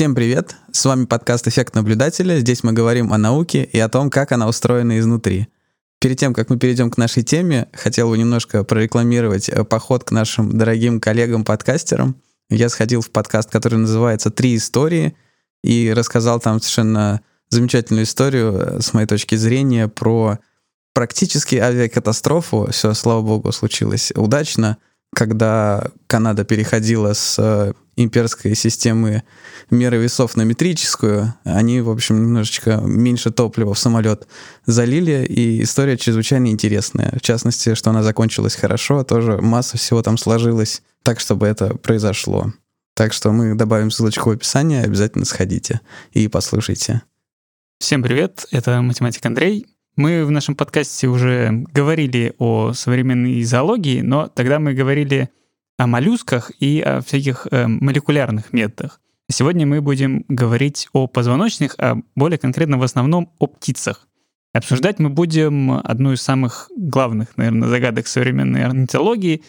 Всем привет! С вами подкаст «Эффект наблюдателя». Здесь мы говорим о науке и о том, как она устроена изнутри. Перед тем, как мы перейдем к нашей теме, хотел бы немножко прорекламировать э, поход к нашим дорогим коллегам-подкастерам. Я сходил в подкаст, который называется «Три истории», и рассказал там совершенно замечательную историю, э, с моей точки зрения, про практически авиакатастрофу. Все, слава богу, случилось удачно — когда Канада переходила с э, имперской системы меры весов на метрическую, они, в общем, немножечко меньше топлива в самолет залили, и история чрезвычайно интересная. В частности, что она закончилась хорошо, тоже масса всего там сложилась так, чтобы это произошло. Так что мы добавим ссылочку в описании, обязательно сходите и послушайте. Всем привет, это математик Андрей. Мы в нашем подкасте уже говорили о современной зоологии, но тогда мы говорили о моллюсках и о всяких э, молекулярных методах. Сегодня мы будем говорить о позвоночных, а более конкретно в основном о птицах. Обсуждать мы будем одну из самых главных, наверное, загадок современной орнитологии,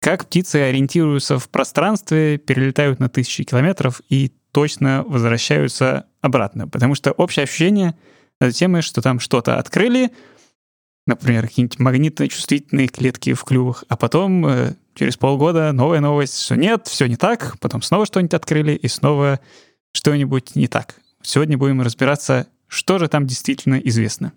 как птицы ориентируются в пространстве, перелетают на тысячи километров и точно возвращаются обратно. Потому что общее ощущение — темы, что там что-то открыли, например, какие-нибудь магнитно-чувствительные клетки в клювах, а потом э, через полгода новая новость, что нет, все не так, потом снова что-нибудь открыли, и снова что-нибудь не так. Сегодня будем разбираться, что же там действительно известно.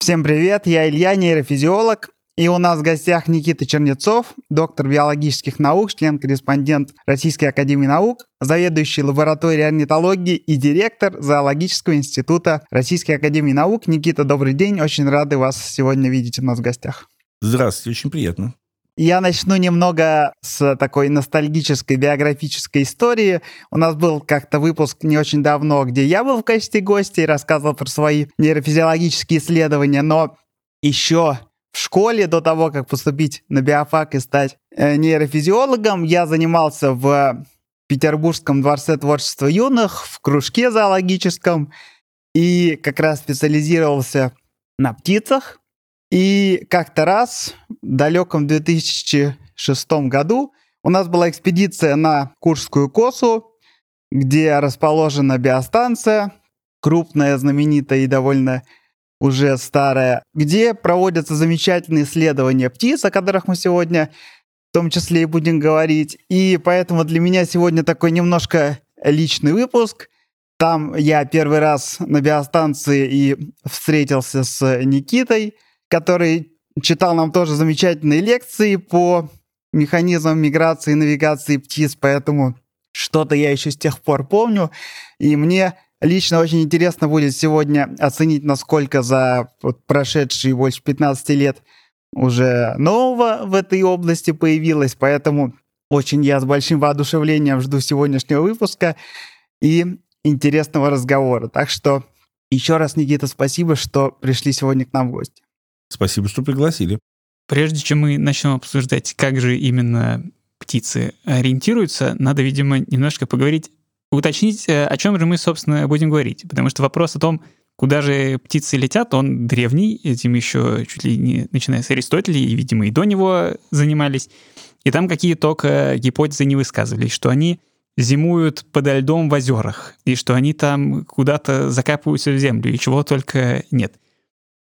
Всем привет, я Илья, нейрофизиолог, и у нас в гостях Никита Чернецов, доктор биологических наук, член-корреспондент Российской Академии Наук, заведующий лабораторией орнитологии и директор Зоологического института Российской Академии Наук. Никита, добрый день, очень рады вас сегодня видеть у нас в гостях. Здравствуйте, очень приятно. Я начну немного с такой ностальгической биографической истории. У нас был как-то выпуск не очень давно, где я был в качестве гостя и рассказывал про свои нейрофизиологические исследования, но еще в школе до того, как поступить на биофак и стать э, нейрофизиологом, я занимался в Петербургском дворце творчества юных, в кружке зоологическом, и как раз специализировался на птицах. И как-то раз, в далеком 2006 году, у нас была экспедиция на Куршскую косу, где расположена биостанция, крупная, знаменитая и довольно уже старая, где проводятся замечательные исследования птиц, о которых мы сегодня в том числе и будем говорить. И поэтому для меня сегодня такой немножко личный выпуск. Там я первый раз на биостанции и встретился с Никитой, который читал нам тоже замечательные лекции по механизмам миграции и навигации птиц, поэтому что-то я еще с тех пор помню. И мне Лично очень интересно будет сегодня оценить, насколько за вот прошедшие больше 15 лет уже нового в этой области появилось, поэтому очень я с большим воодушевлением жду сегодняшнего выпуска и интересного разговора. Так что еще раз, Никита, спасибо, что пришли сегодня к нам в гости. Спасибо, что пригласили. Прежде чем мы начнем обсуждать, как же именно птицы ориентируются, надо, видимо, немножко поговорить уточнить, э, о чем же мы, собственно, будем говорить. Потому что вопрос о том, куда же птицы летят, он древний, этим еще чуть ли не начиная с Аристотеля, и, видимо, и до него занимались. И там какие только гипотезы не высказывались, что они зимуют подо льдом в озерах, и что они там куда-то закапываются в землю, и чего только нет.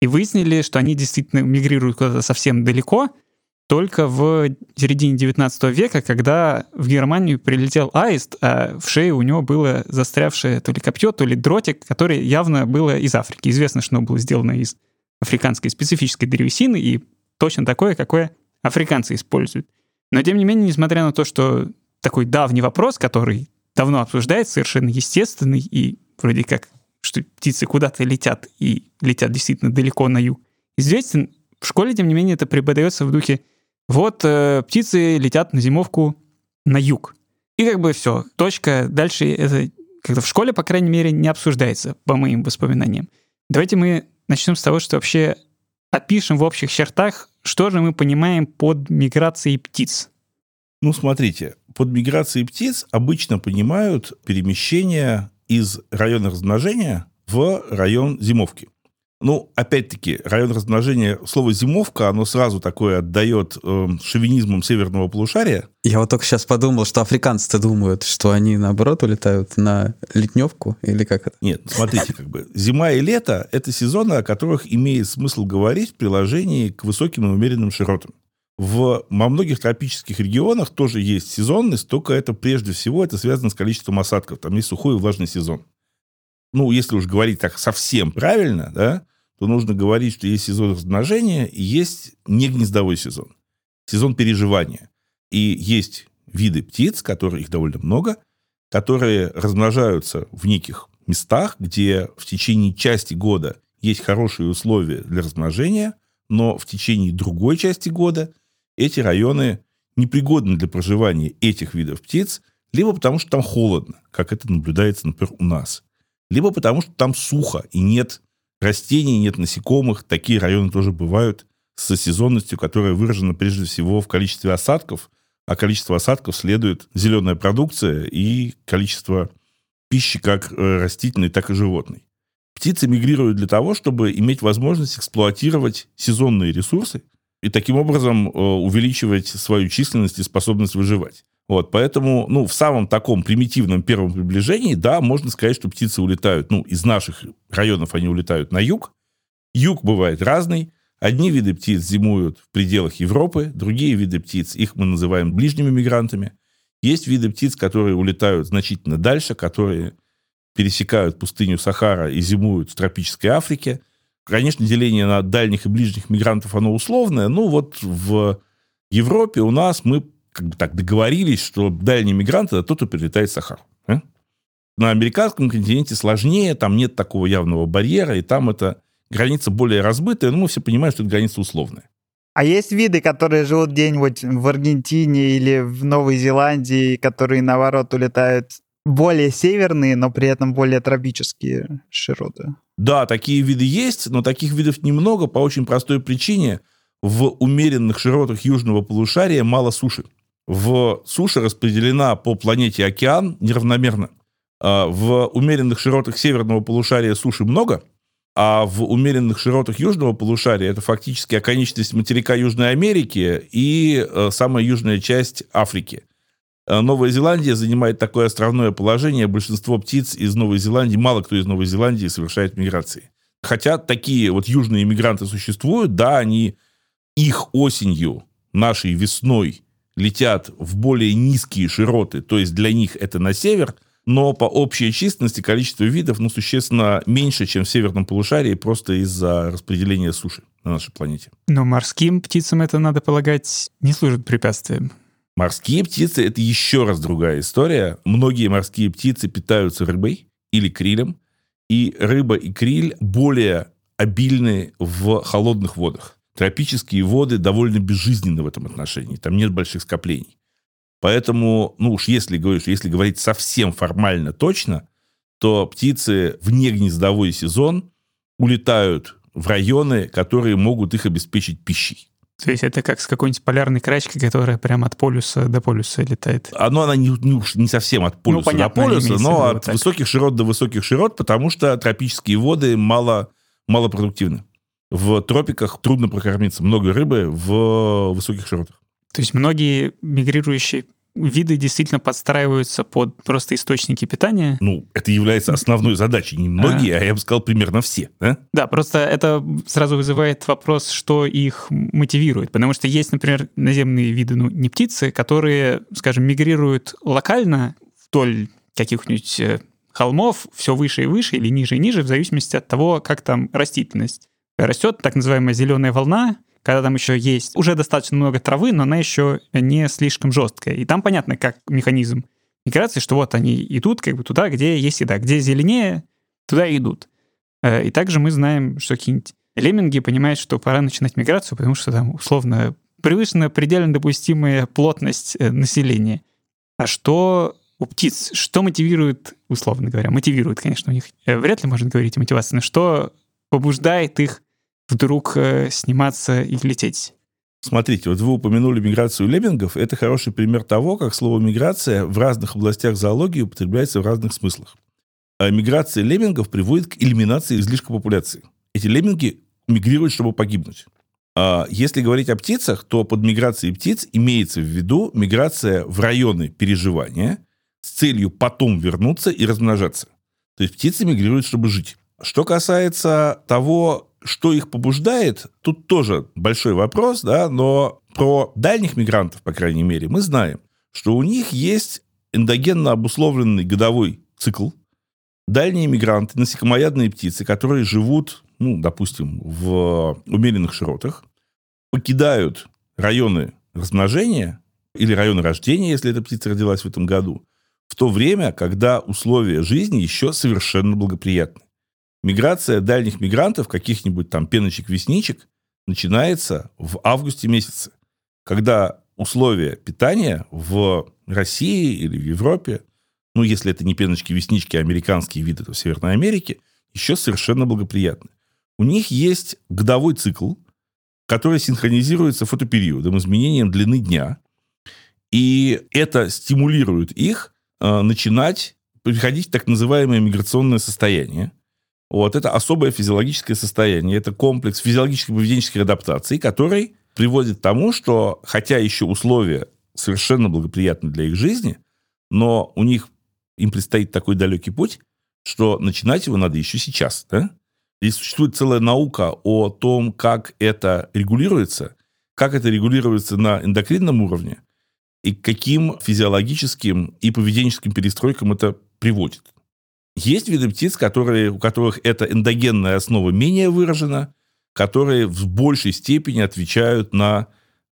И выяснили, что они действительно мигрируют куда-то совсем далеко, только в середине 19 века, когда в Германию прилетел аист, а в шее у него было застрявшее то ли копье, то ли дротик, который явно было из Африки. Известно, что оно было сделано из африканской специфической древесины и точно такое, какое африканцы используют. Но тем не менее, несмотря на то, что такой давний вопрос, который давно обсуждается, совершенно естественный, и вроде как, что птицы куда-то летят и летят действительно далеко на юг, известен, в школе, тем не менее, это преподается в духе вот э, птицы летят на зимовку на юг. И как бы все, точка. Дальше это как-то в школе, по крайней мере, не обсуждается, по моим воспоминаниям. Давайте мы начнем с того, что вообще опишем в общих чертах, что же мы понимаем под миграцией птиц. Ну, смотрите, под миграцией птиц обычно понимают перемещение из района размножения в район зимовки. Ну, опять-таки, район размножения, слово «зимовка», оно сразу такое отдает э, шовинизмом северного полушария. Я вот только сейчас подумал, что африканцы-то думают, что они, наоборот, улетают на летневку, или как это? Нет, смотрите, как бы зима и лето – это сезоны, о которых имеет смысл говорить в приложении к высоким и умеренным широтам. В, во многих тропических регионах тоже есть сезонность, только это прежде всего это связано с количеством осадков. Там есть сухой и влажный сезон. Ну, если уж говорить так совсем правильно, да, то нужно говорить, что есть сезон размножения и есть не гнездовой сезон. Сезон переживания. И есть виды птиц, которые их довольно много, которые размножаются в неких местах, где в течение части года есть хорошие условия для размножения, но в течение другой части года эти районы непригодны для проживания этих видов птиц, либо потому что там холодно, как это наблюдается, например, у нас, либо потому что там сухо и нет растений, нет насекомых. Такие районы тоже бывают с сезонностью, которая выражена прежде всего в количестве осадков, а количество осадков следует зеленая продукция и количество пищи как э, растительной, так и животной. Птицы мигрируют для того, чтобы иметь возможность эксплуатировать сезонные ресурсы и таким образом э, увеличивать свою численность и способность выживать. Вот, поэтому, ну, в самом таком примитивном первом приближении, да, можно сказать, что птицы улетают, ну, из наших районов они улетают на юг. Юг бывает разный. Одни виды птиц зимуют в пределах Европы, другие виды птиц, их мы называем ближними мигрантами. Есть виды птиц, которые улетают значительно дальше, которые пересекают пустыню Сахара и зимуют в тропической Африке. Конечно, деление на дальних и ближних мигрантов, оно условное. Ну, вот в Европе у нас мы как бы так договорились, что дальний мигрант – это тот, кто перелетает Сахару. А? На американском континенте сложнее, там нет такого явного барьера, и там это граница более размытая, но мы все понимаем, что это граница условная. А есть виды, которые живут где-нибудь в Аргентине или в Новой Зеландии, которые, наоборот, улетают более северные, но при этом более тропические широты? Да, такие виды есть, но таких видов немного по очень простой причине. В умеренных широтах южного полушария мало суши в суше распределена по планете океан неравномерно. А, в умеренных широтах северного полушария суши много, а в умеренных широтах южного полушария это фактически оконечность материка Южной Америки и э, самая южная часть Африки. А, Новая Зеландия занимает такое островное положение. Большинство птиц из Новой Зеландии, мало кто из Новой Зеландии совершает миграции. Хотя такие вот южные мигранты существуют, да, они их осенью, нашей весной летят в более низкие широты, то есть для них это на север, но по общей численности количество видов ну, существенно меньше, чем в северном полушарии, просто из-за распределения суши на нашей планете. Но морским птицам это, надо полагать, не служит препятствием. Морские птицы – это еще раз другая история. Многие морские птицы питаются рыбой или крилем, и рыба и криль более обильны в холодных водах. Тропические воды довольно безжизненны в этом отношении. Там нет больших скоплений. Поэтому, ну уж если говорить, если говорить совсем формально точно, то птицы в негнездовой сезон улетают в районы, которые могут их обеспечить пищей. То есть это как с какой-нибудь полярной крачкой, которая прямо от полюса до полюса летает. Оно, она не, не, не совсем от полюса ну, понятно, до полюса, но от вот высоких широт до высоких широт, потому что тропические воды мало, малопродуктивны в тропиках трудно прокормиться. Много рыбы в высоких широтах. То есть многие мигрирующие виды действительно подстраиваются под просто источники питания. Ну, это является основной задачей. Не многие, а, а я бы сказал, примерно все. Да? да, просто это сразу вызывает вопрос, что их мотивирует. Потому что есть, например, наземные виды, ну, не птицы, которые, скажем, мигрируют локально вдоль каких-нибудь э, холмов все выше и выше или ниже и ниже, в зависимости от того, как там растительность растет так называемая зеленая волна, когда там еще есть уже достаточно много травы, но она еще не слишком жесткая. И там понятно, как механизм миграции, что вот они идут как бы туда, где есть еда. Где зеленее, туда идут. Э, и также мы знаем, что какие-нибудь лемминги понимают, что пора начинать миграцию, потому что там условно превышена предельно допустимая плотность э, населения. А что у птиц, что мотивирует, условно говоря, мотивирует, конечно, у них э, вряд ли можно говорить о мотивации, но что побуждает их вдруг э, сниматься и лететь. Смотрите, вот вы упомянули миграцию леммингов. Это хороший пример того, как слово «миграция» в разных областях зоологии употребляется в разных смыслах. А миграция леммингов приводит к элиминации излишка популяции. Эти лемминги мигрируют, чтобы погибнуть. А если говорить о птицах, то под миграцией птиц имеется в виду миграция в районы переживания с целью потом вернуться и размножаться. То есть птицы мигрируют, чтобы жить. Что касается того, что их побуждает, тут тоже большой вопрос, да, но про дальних мигрантов, по крайней мере, мы знаем, что у них есть эндогенно обусловленный годовой цикл. Дальние мигранты, насекомоядные птицы, которые живут, ну, допустим, в умеренных широтах, покидают районы размножения или районы рождения, если эта птица родилась в этом году, в то время, когда условия жизни еще совершенно благоприятны. Миграция дальних мигрантов, каких-нибудь там пеночек-весничек, начинается в августе месяце, когда условия питания в России или в Европе, ну, если это не пеночки-веснички, а американские виды, в Северной Америке, еще совершенно благоприятны. У них есть годовой цикл, который синхронизируется фотопериодом, изменением длины дня, и это стимулирует их э, начинать приходить в так называемое миграционное состояние, вот, это особое физиологическое состояние, это комплекс физиологических поведенческих адаптаций, который приводит к тому, что, хотя еще условия совершенно благоприятны для их жизни, но у них им предстоит такой далекий путь, что начинать его надо еще сейчас. Да? И существует целая наука о том, как это регулируется, как это регулируется на эндокринном уровне, и к каким физиологическим и поведенческим перестройкам это приводит. Есть виды птиц, которые, у которых эта эндогенная основа менее выражена, которые в большей степени отвечают на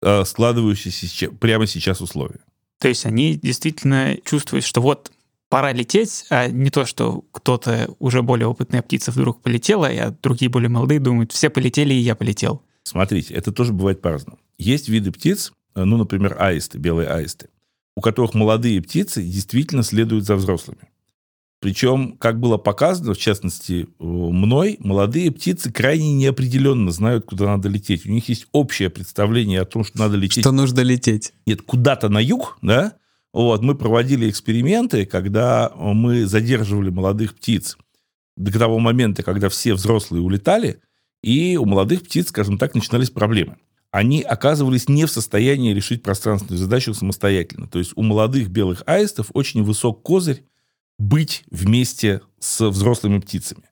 э, складывающиеся прямо сейчас условия. То есть они действительно чувствуют, что вот пора лететь, а не то, что кто-то уже более опытная птица вдруг полетела, а другие более молодые думают, все полетели, и я полетел. Смотрите, это тоже бывает по-разному. Есть виды птиц, э, ну, например, аисты, белые аисты, у которых молодые птицы действительно следуют за взрослыми. Причем, как было показано, в частности, э, мной, молодые птицы крайне неопределенно знают, куда надо лететь. У них есть общее представление о том, что надо лететь. Что нужно лететь. Нет, куда-то на юг, да? Вот, мы проводили эксперименты, когда мы задерживали молодых птиц до того момента, когда все взрослые улетали, и у молодых птиц, скажем так, начинались проблемы. Они оказывались не в состоянии решить пространственную задачу самостоятельно. То есть у молодых белых аистов очень высок козырь быть вместе с взрослыми птицами.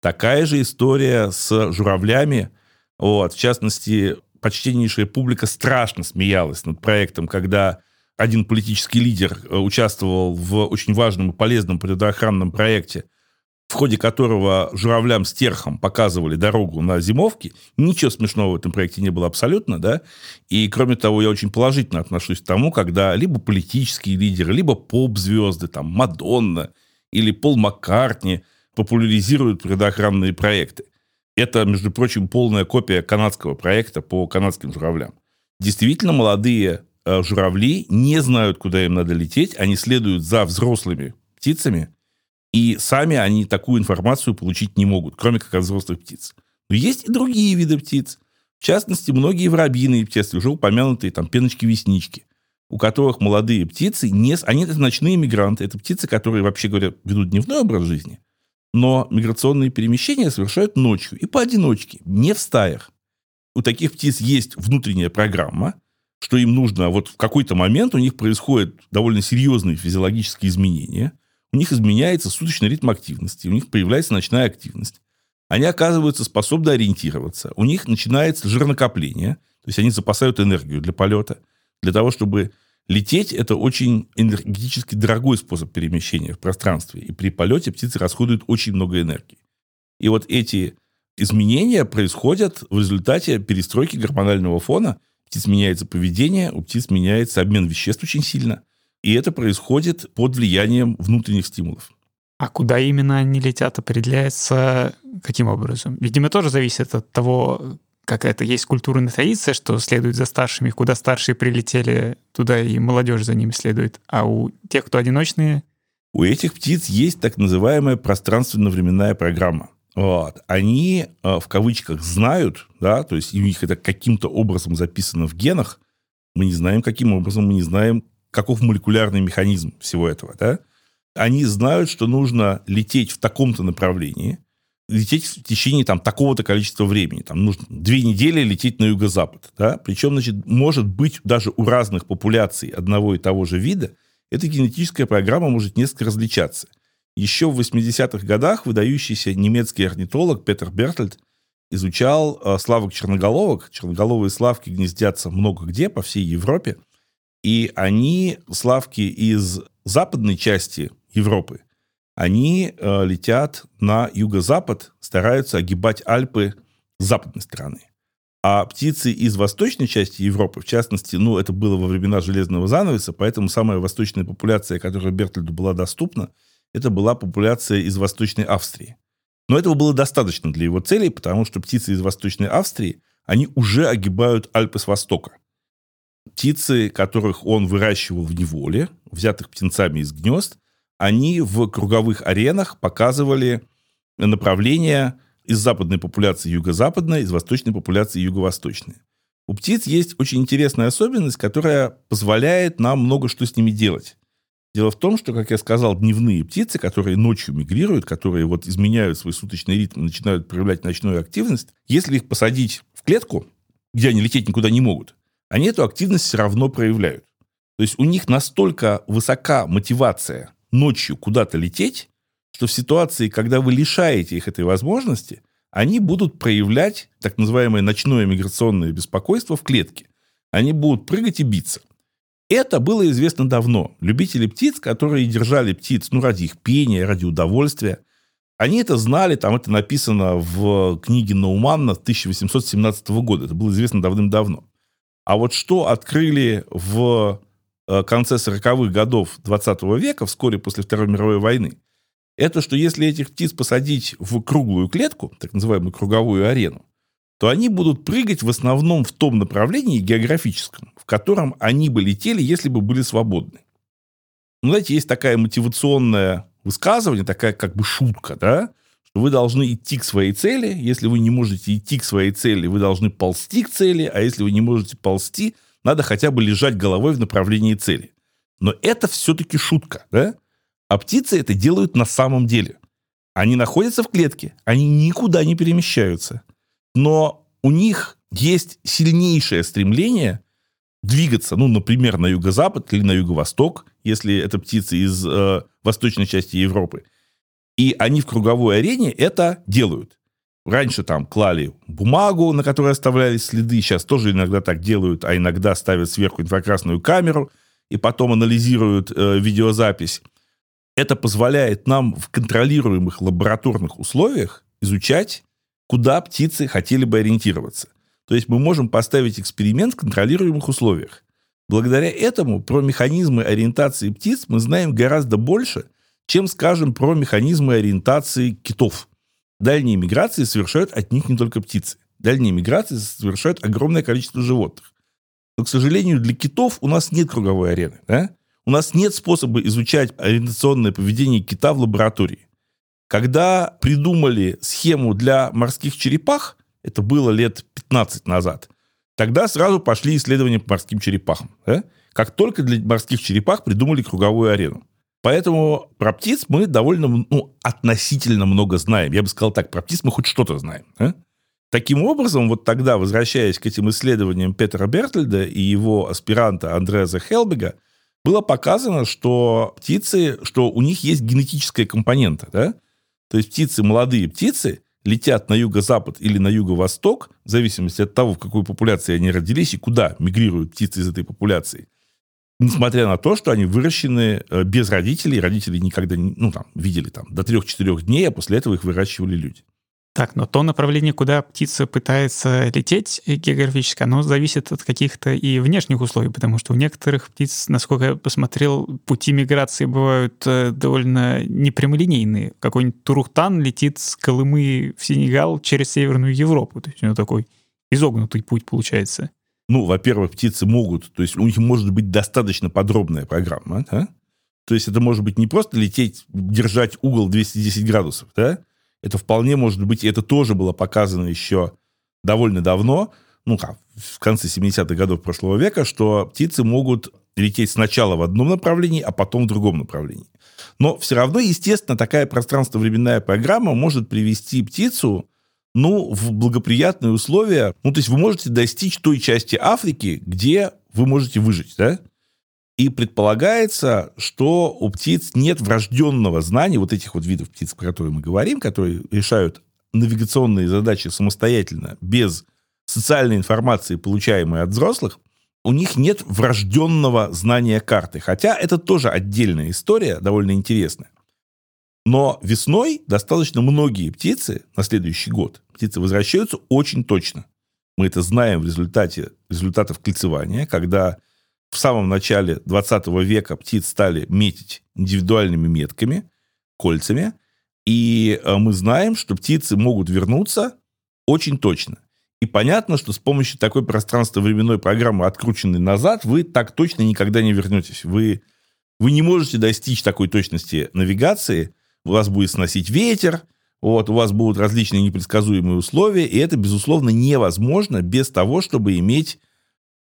Такая же история с журавлями. Вот, в частности, почтеннейшая публика страшно смеялась над проектом, когда один политический лидер э, участвовал в очень важном и полезном природоохранном проекте – в ходе которого журавлям с терхом показывали дорогу на зимовке. Ничего смешного в этом проекте не было абсолютно, да. И, кроме того, я очень положительно отношусь к тому, когда либо политические лидеры, либо поп-звезды, там, Мадонна или Пол Маккартни популяризируют природоохранные проекты. Это, между прочим, полная копия канадского проекта по канадским журавлям. Действительно, молодые э, журавли не знают, куда им надо лететь, они следуют за взрослыми птицами, и сами они такую информацию получить не могут, кроме как от взрослых птиц. Но есть и другие виды птиц. В частности, многие воробьиные птицы, уже упомянутые там пеночки-веснички, у которых молодые птицы, не, они это ночные мигранты, это птицы, которые, вообще говоря, ведут дневной образ жизни, но миграционные перемещения совершают ночью и поодиночке, не в стаях. У таких птиц есть внутренняя программа, что им нужно, вот в какой-то момент у них происходят довольно серьезные физиологические изменения – у них изменяется суточный ритм активности, у них появляется ночная активность. Они оказываются способны ориентироваться, у них начинается жирнокопление, то есть они запасают энергию для полета, для того, чтобы лететь, это очень энергетически дорогой способ перемещения в пространстве, и при полете птицы расходуют очень много энергии. И вот эти изменения происходят в результате перестройки гормонального фона. У птиц меняется поведение, у птиц меняется обмен веществ очень сильно. И это происходит под влиянием внутренних стимулов. А куда именно они летят, определяется каким образом? Видимо, тоже зависит от того, как это есть культурная традиция, что следует за старшими, куда старшие прилетели, туда и молодежь за ними следует. А у тех, кто одиночные... У этих птиц есть так называемая пространственно-временная программа. Вот. Они э, в кавычках знают, да, то есть у них это каким-то образом записано в генах. Мы не знаем, каким образом, мы не знаем, каков молекулярный механизм всего этого, да? Они знают, что нужно лететь в таком-то направлении, лететь в течение там такого-то количества времени. Там нужно две недели лететь на юго-запад. Да? Причем, значит, может быть даже у разных популяций одного и того же вида эта генетическая программа может несколько различаться. Еще в 80-х годах выдающийся немецкий орнитолог Петер Бертольд изучал э, славок черноголовок. Черноголовые славки гнездятся много где, по всей Европе. И они, славки из западной части Европы, они э, летят на юго-запад, стараются огибать Альпы с западной стороны. А птицы из восточной части Европы, в частности, ну, это было во времена железного занавеса, поэтому самая восточная популяция, которая Бертольду была доступна, это была популяция из Восточной Австрии. Но этого было достаточно для его целей, потому что птицы из Восточной Австрии, они уже огибают Альпы с востока. Птицы, которых он выращивал в неволе, взятых птенцами из гнезд, они в круговых аренах показывали направление из западной популяции юго-западной, из восточной популяции юго-восточной. У птиц есть очень интересная особенность, которая позволяет нам много что с ними делать. Дело в том, что, как я сказал, дневные птицы, которые ночью мигрируют, которые вот изменяют свой суточный ритм, начинают проявлять ночную активность, если их посадить в клетку, где они лететь никуда не могут, они эту активность все равно проявляют. То есть у них настолько высока мотивация ночью куда-то лететь, что в ситуации, когда вы лишаете их этой возможности, они будут проявлять так называемое ночное миграционное беспокойство в клетке. Они будут прыгать и биться. Это было известно давно. Любители птиц, которые держали птиц ну, ради их пения, ради удовольствия, они это знали, там это написано в книге Науманна 1817 года. Это было известно давным-давно. А вот что открыли в Э, конце 40-х годов 20 века, вскоре после Второй мировой войны, это что если этих птиц посадить в круглую клетку, так называемую круговую арену, то они будут прыгать в основном в том направлении географическом, в котором они бы летели, если бы были свободны. Ну, знаете, есть такая мотивационное высказывание, такая как бы шутка, да, вы должны идти к своей цели, если вы не можете идти к своей цели, вы должны ползти к цели, а если вы не можете ползти – надо хотя бы лежать головой в направлении цели. Но это все-таки шутка, да? А птицы это делают на самом деле. Они находятся в клетке, они никуда не перемещаются. Но у них есть сильнейшее стремление двигаться, ну, например, на юго-запад или на юго-восток, если это птицы из э, восточной части Европы. И они в круговой арене это делают. Раньше там клали бумагу, на которой оставлялись следы, сейчас тоже иногда так делают, а иногда ставят сверху инфракрасную камеру и потом анализируют э, видеозапись. Это позволяет нам в контролируемых лабораторных условиях изучать, куда птицы хотели бы ориентироваться. То есть мы можем поставить эксперимент в контролируемых условиях. Благодаря этому про механизмы ориентации птиц мы знаем гораздо больше, чем, скажем, про механизмы ориентации китов. Дальние миграции совершают от них не только птицы. Дальние миграции совершают огромное количество животных. Но, к сожалению, для китов у нас нет круговой арены. Да? У нас нет способа изучать ориентационное поведение кита в лаборатории. Когда придумали схему для морских черепах, это было лет 15 назад, тогда сразу пошли исследования по морским черепахам. Да? Как только для морских черепах придумали круговую арену. Поэтому про птиц мы довольно, ну, относительно много знаем. Я бы сказал так, про птиц мы хоть что-то знаем. А? Таким образом, вот тогда, возвращаясь к этим исследованиям Петера Бертельда и его аспиранта Андреаса Хелбега, было показано, что птицы, что у них есть генетическая компонента, да? То есть птицы, молодые птицы, летят на юго-запад или на юго-восток, в зависимости от того, в какой популяции они родились и куда мигрируют птицы из этой популяции несмотря на то, что они выращены э, без родителей, родители никогда не, ну, там, видели там до 3-4 дней, а после этого их выращивали люди. Так, но то направление, куда птица пытается лететь географически, оно зависит от каких-то и внешних условий, потому что у некоторых птиц, насколько я посмотрел, пути миграции бывают э, довольно непрямолинейные. Какой-нибудь Турухтан летит с Колымы в Сенегал через Северную Европу, то есть у него такой изогнутый путь получается ну, во-первых, птицы могут, то есть у них может быть достаточно подробная программа, да? То есть это может быть не просто лететь, держать угол 210 градусов, да? Это вполне может быть, и это тоже было показано еще довольно давно, ну в конце 70-х годов прошлого века, что птицы могут лететь сначала в одном направлении, а потом в другом направлении. Но все равно, естественно, такая пространство-временная программа может привести птицу ну, в благоприятные условия. Ну, то есть вы можете достичь той части Африки, где вы можете выжить, да? И предполагается, что у птиц нет врожденного знания, вот этих вот видов птиц, про которые мы говорим, которые решают навигационные задачи самостоятельно, без социальной информации, получаемой от взрослых, у них нет врожденного знания карты. Хотя это тоже отдельная история, довольно интересная. Но весной достаточно многие птицы на следующий год, птицы возвращаются очень точно. Мы это знаем в результате результатов кольцевания, когда в самом начале 20 века птиц стали метить индивидуальными метками, кольцами, и э, мы знаем, что птицы могут вернуться очень точно. И понятно, что с помощью такой пространственно-временной программы, открученной назад, вы так точно никогда не вернетесь. Вы, вы не можете достичь такой точности навигации. У вас будет сносить ветер, вот, у вас будут различные непредсказуемые условия, и это, безусловно, невозможно без того, чтобы иметь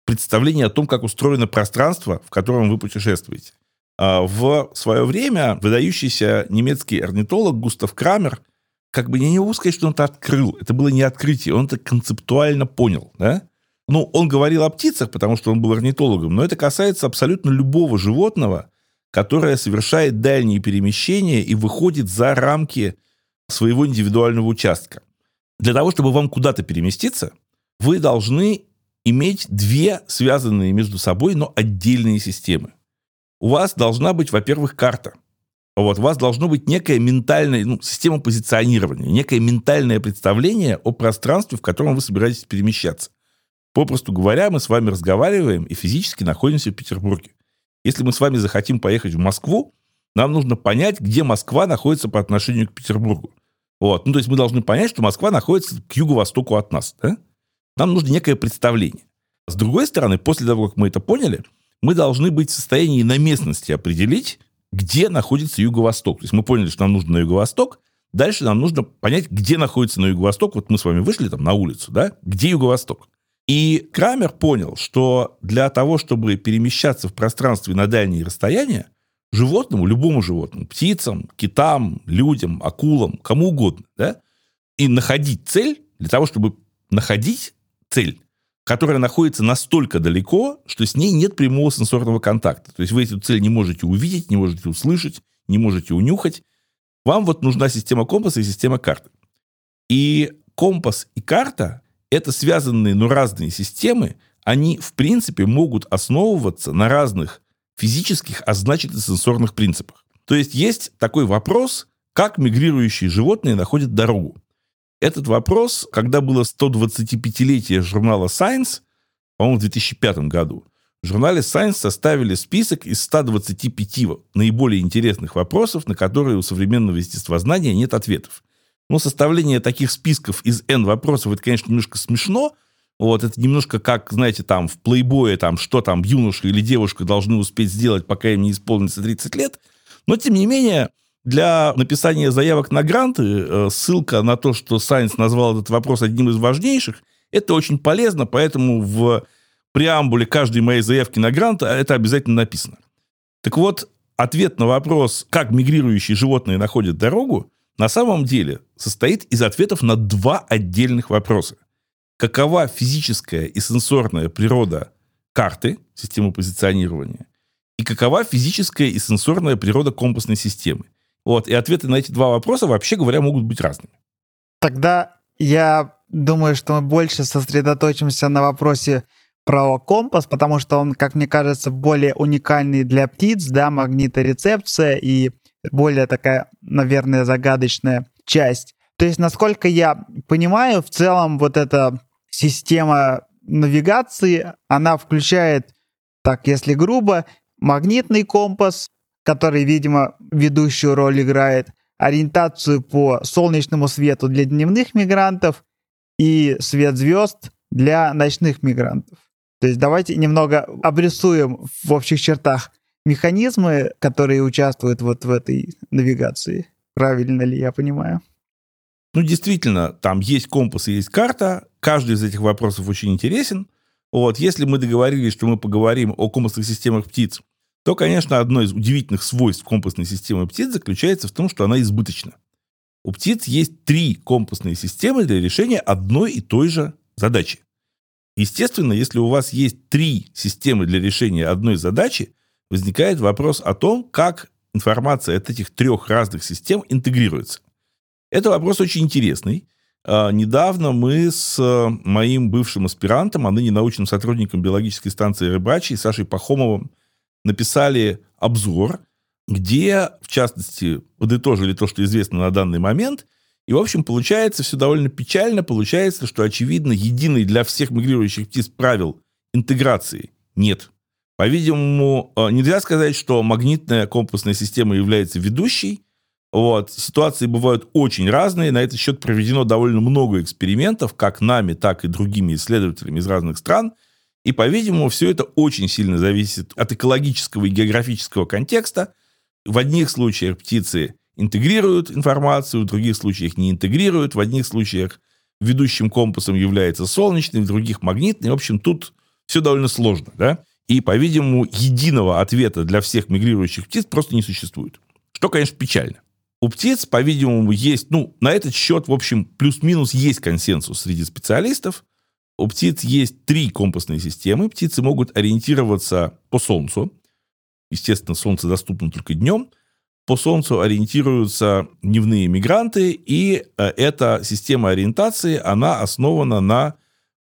представление о том, как устроено пространство, в котором вы путешествуете. А в свое время выдающийся немецкий орнитолог Густав Крамер – как бы я не могу сказать, что он это открыл. Это было не открытие, он это концептуально понял, да? Ну, он говорил о птицах, потому что он был орнитологом, но это касается абсолютно любого животного, которое совершает дальние перемещения и выходит за рамки своего индивидуального участка. Для того, чтобы вам куда-то переместиться, вы должны иметь две связанные между собой, но отдельные системы. У вас должна быть, во-первых, карта – вот, у вас должно быть некая ментальная ну, система позиционирования, некое ментальное представление о пространстве, в котором вы собираетесь перемещаться. Попросту говоря, мы с вами разговариваем и физически находимся в Петербурге. Если мы с вами захотим поехать в Москву, нам нужно понять, где Москва находится по отношению к Петербургу. Вот. Ну, то есть мы должны понять, что Москва находится к юго-востоку от нас. Да? Нам нужно некое представление. С другой стороны, после того, как мы это поняли, мы должны быть в состоянии на местности определить, где находится юго-восток. То есть мы поняли, что нам нужно на юго-восток, дальше нам нужно понять, где находится на юго-восток. Вот мы с вами вышли там на улицу, да, где юго-восток. И Крамер понял, что для того, чтобы перемещаться в пространстве на дальние расстояния, животному, любому животному, птицам, китам, людям, акулам, кому угодно, да, и находить цель, для того, чтобы находить цель, которая находится настолько далеко, что с ней нет прямого сенсорного контакта. То есть вы эту цель не можете увидеть, не можете услышать, не можете унюхать. Вам вот нужна система компаса и система карты. И компас и карта – это связанные, но разные системы. Они, в принципе, могут основываться на разных физических, а значит и сенсорных принципах. То есть есть такой вопрос, как мигрирующие животные находят дорогу. Этот вопрос, когда было 125-летие журнала Science, по-моему, в 2005 году, в журнале Science составили список из 125 наиболее интересных вопросов, на которые у современного естествознания нет ответов. Но составление таких списков из N вопросов, это, конечно, немножко смешно, вот, это немножко как, знаете, там в плейбое, там, что там юноша или девушка должны успеть сделать, пока им не исполнится 30 лет. Но, тем не менее, для написания заявок на гранты э, ссылка на то, что Science назвал этот вопрос одним из важнейших, это очень полезно, поэтому в преамбуле каждой моей заявки на грант это обязательно написано. Так вот, ответ на вопрос, как мигрирующие животные находят дорогу, на самом деле состоит из ответов на два отдельных вопроса. Какова физическая и сенсорная природа карты, системы позиционирования, и какова физическая и сенсорная природа компасной системы. Вот, и ответы на эти два вопроса, вообще говоря, могут быть разными. Тогда я думаю, что мы больше сосредоточимся на вопросе про компас, потому что он, как мне кажется, более уникальный для птиц, да, магниторецепция и более такая, наверное, загадочная часть. То есть, насколько я понимаю, в целом вот эта система навигации, она включает, так, если грубо, магнитный компас, который, видимо, ведущую роль играет, ориентацию по солнечному свету для дневных мигрантов и свет звезд для ночных мигрантов. То есть давайте немного обрисуем в общих чертах механизмы, которые участвуют вот в этой навигации. Правильно ли я понимаю? Ну, действительно, там есть компас и есть карта. Каждый из этих вопросов очень интересен. Вот, если мы договорились, что мы поговорим о компасных системах птиц, то, конечно, одно из удивительных свойств компасной системы птиц заключается в том, что она избыточна. У птиц есть три компасные системы для решения одной и той же задачи. Естественно, если у вас есть три системы для решения одной задачи, возникает вопрос о том, как информация от этих трех разных систем интегрируется. Это вопрос очень интересный. А, недавно мы с моим бывшим аспирантом, а ныне научным сотрудником биологической станции Рыбачьей, Сашей Пахомовым, написали обзор, где, в частности, подытожили то, что известно на данный момент. И, в общем, получается все довольно печально. Получается, что, очевидно, единый для всех мигрирующих птиц правил интеграции нет. По-видимому, э, нельзя сказать, что магнитная компасная система является ведущей. Вот. Ситуации бывают очень разные. На этот счет проведено довольно много экспериментов, как нами, так и другими исследователями из разных стран. И, по-видимому, все это очень сильно зависит от экологического и географического контекста. В одних случаях птицы интегрируют информацию, в других случаях не интегрируют, в одних случаях ведущим компасом является солнечный, в других магнитный. В общем, тут все довольно сложно, да? И, по-видимому, единого ответа для всех мигрирующих птиц просто не существует. Что, конечно, печально. У птиц, по-видимому, есть, ну, на этот счет, в общем, плюс-минус есть консенсус среди специалистов. У птиц есть три компасные системы. Птицы могут ориентироваться по Солнцу. Естественно, Солнце доступно только днем. По Солнцу ориентируются дневные мигранты, и э, эта система ориентации, она основана на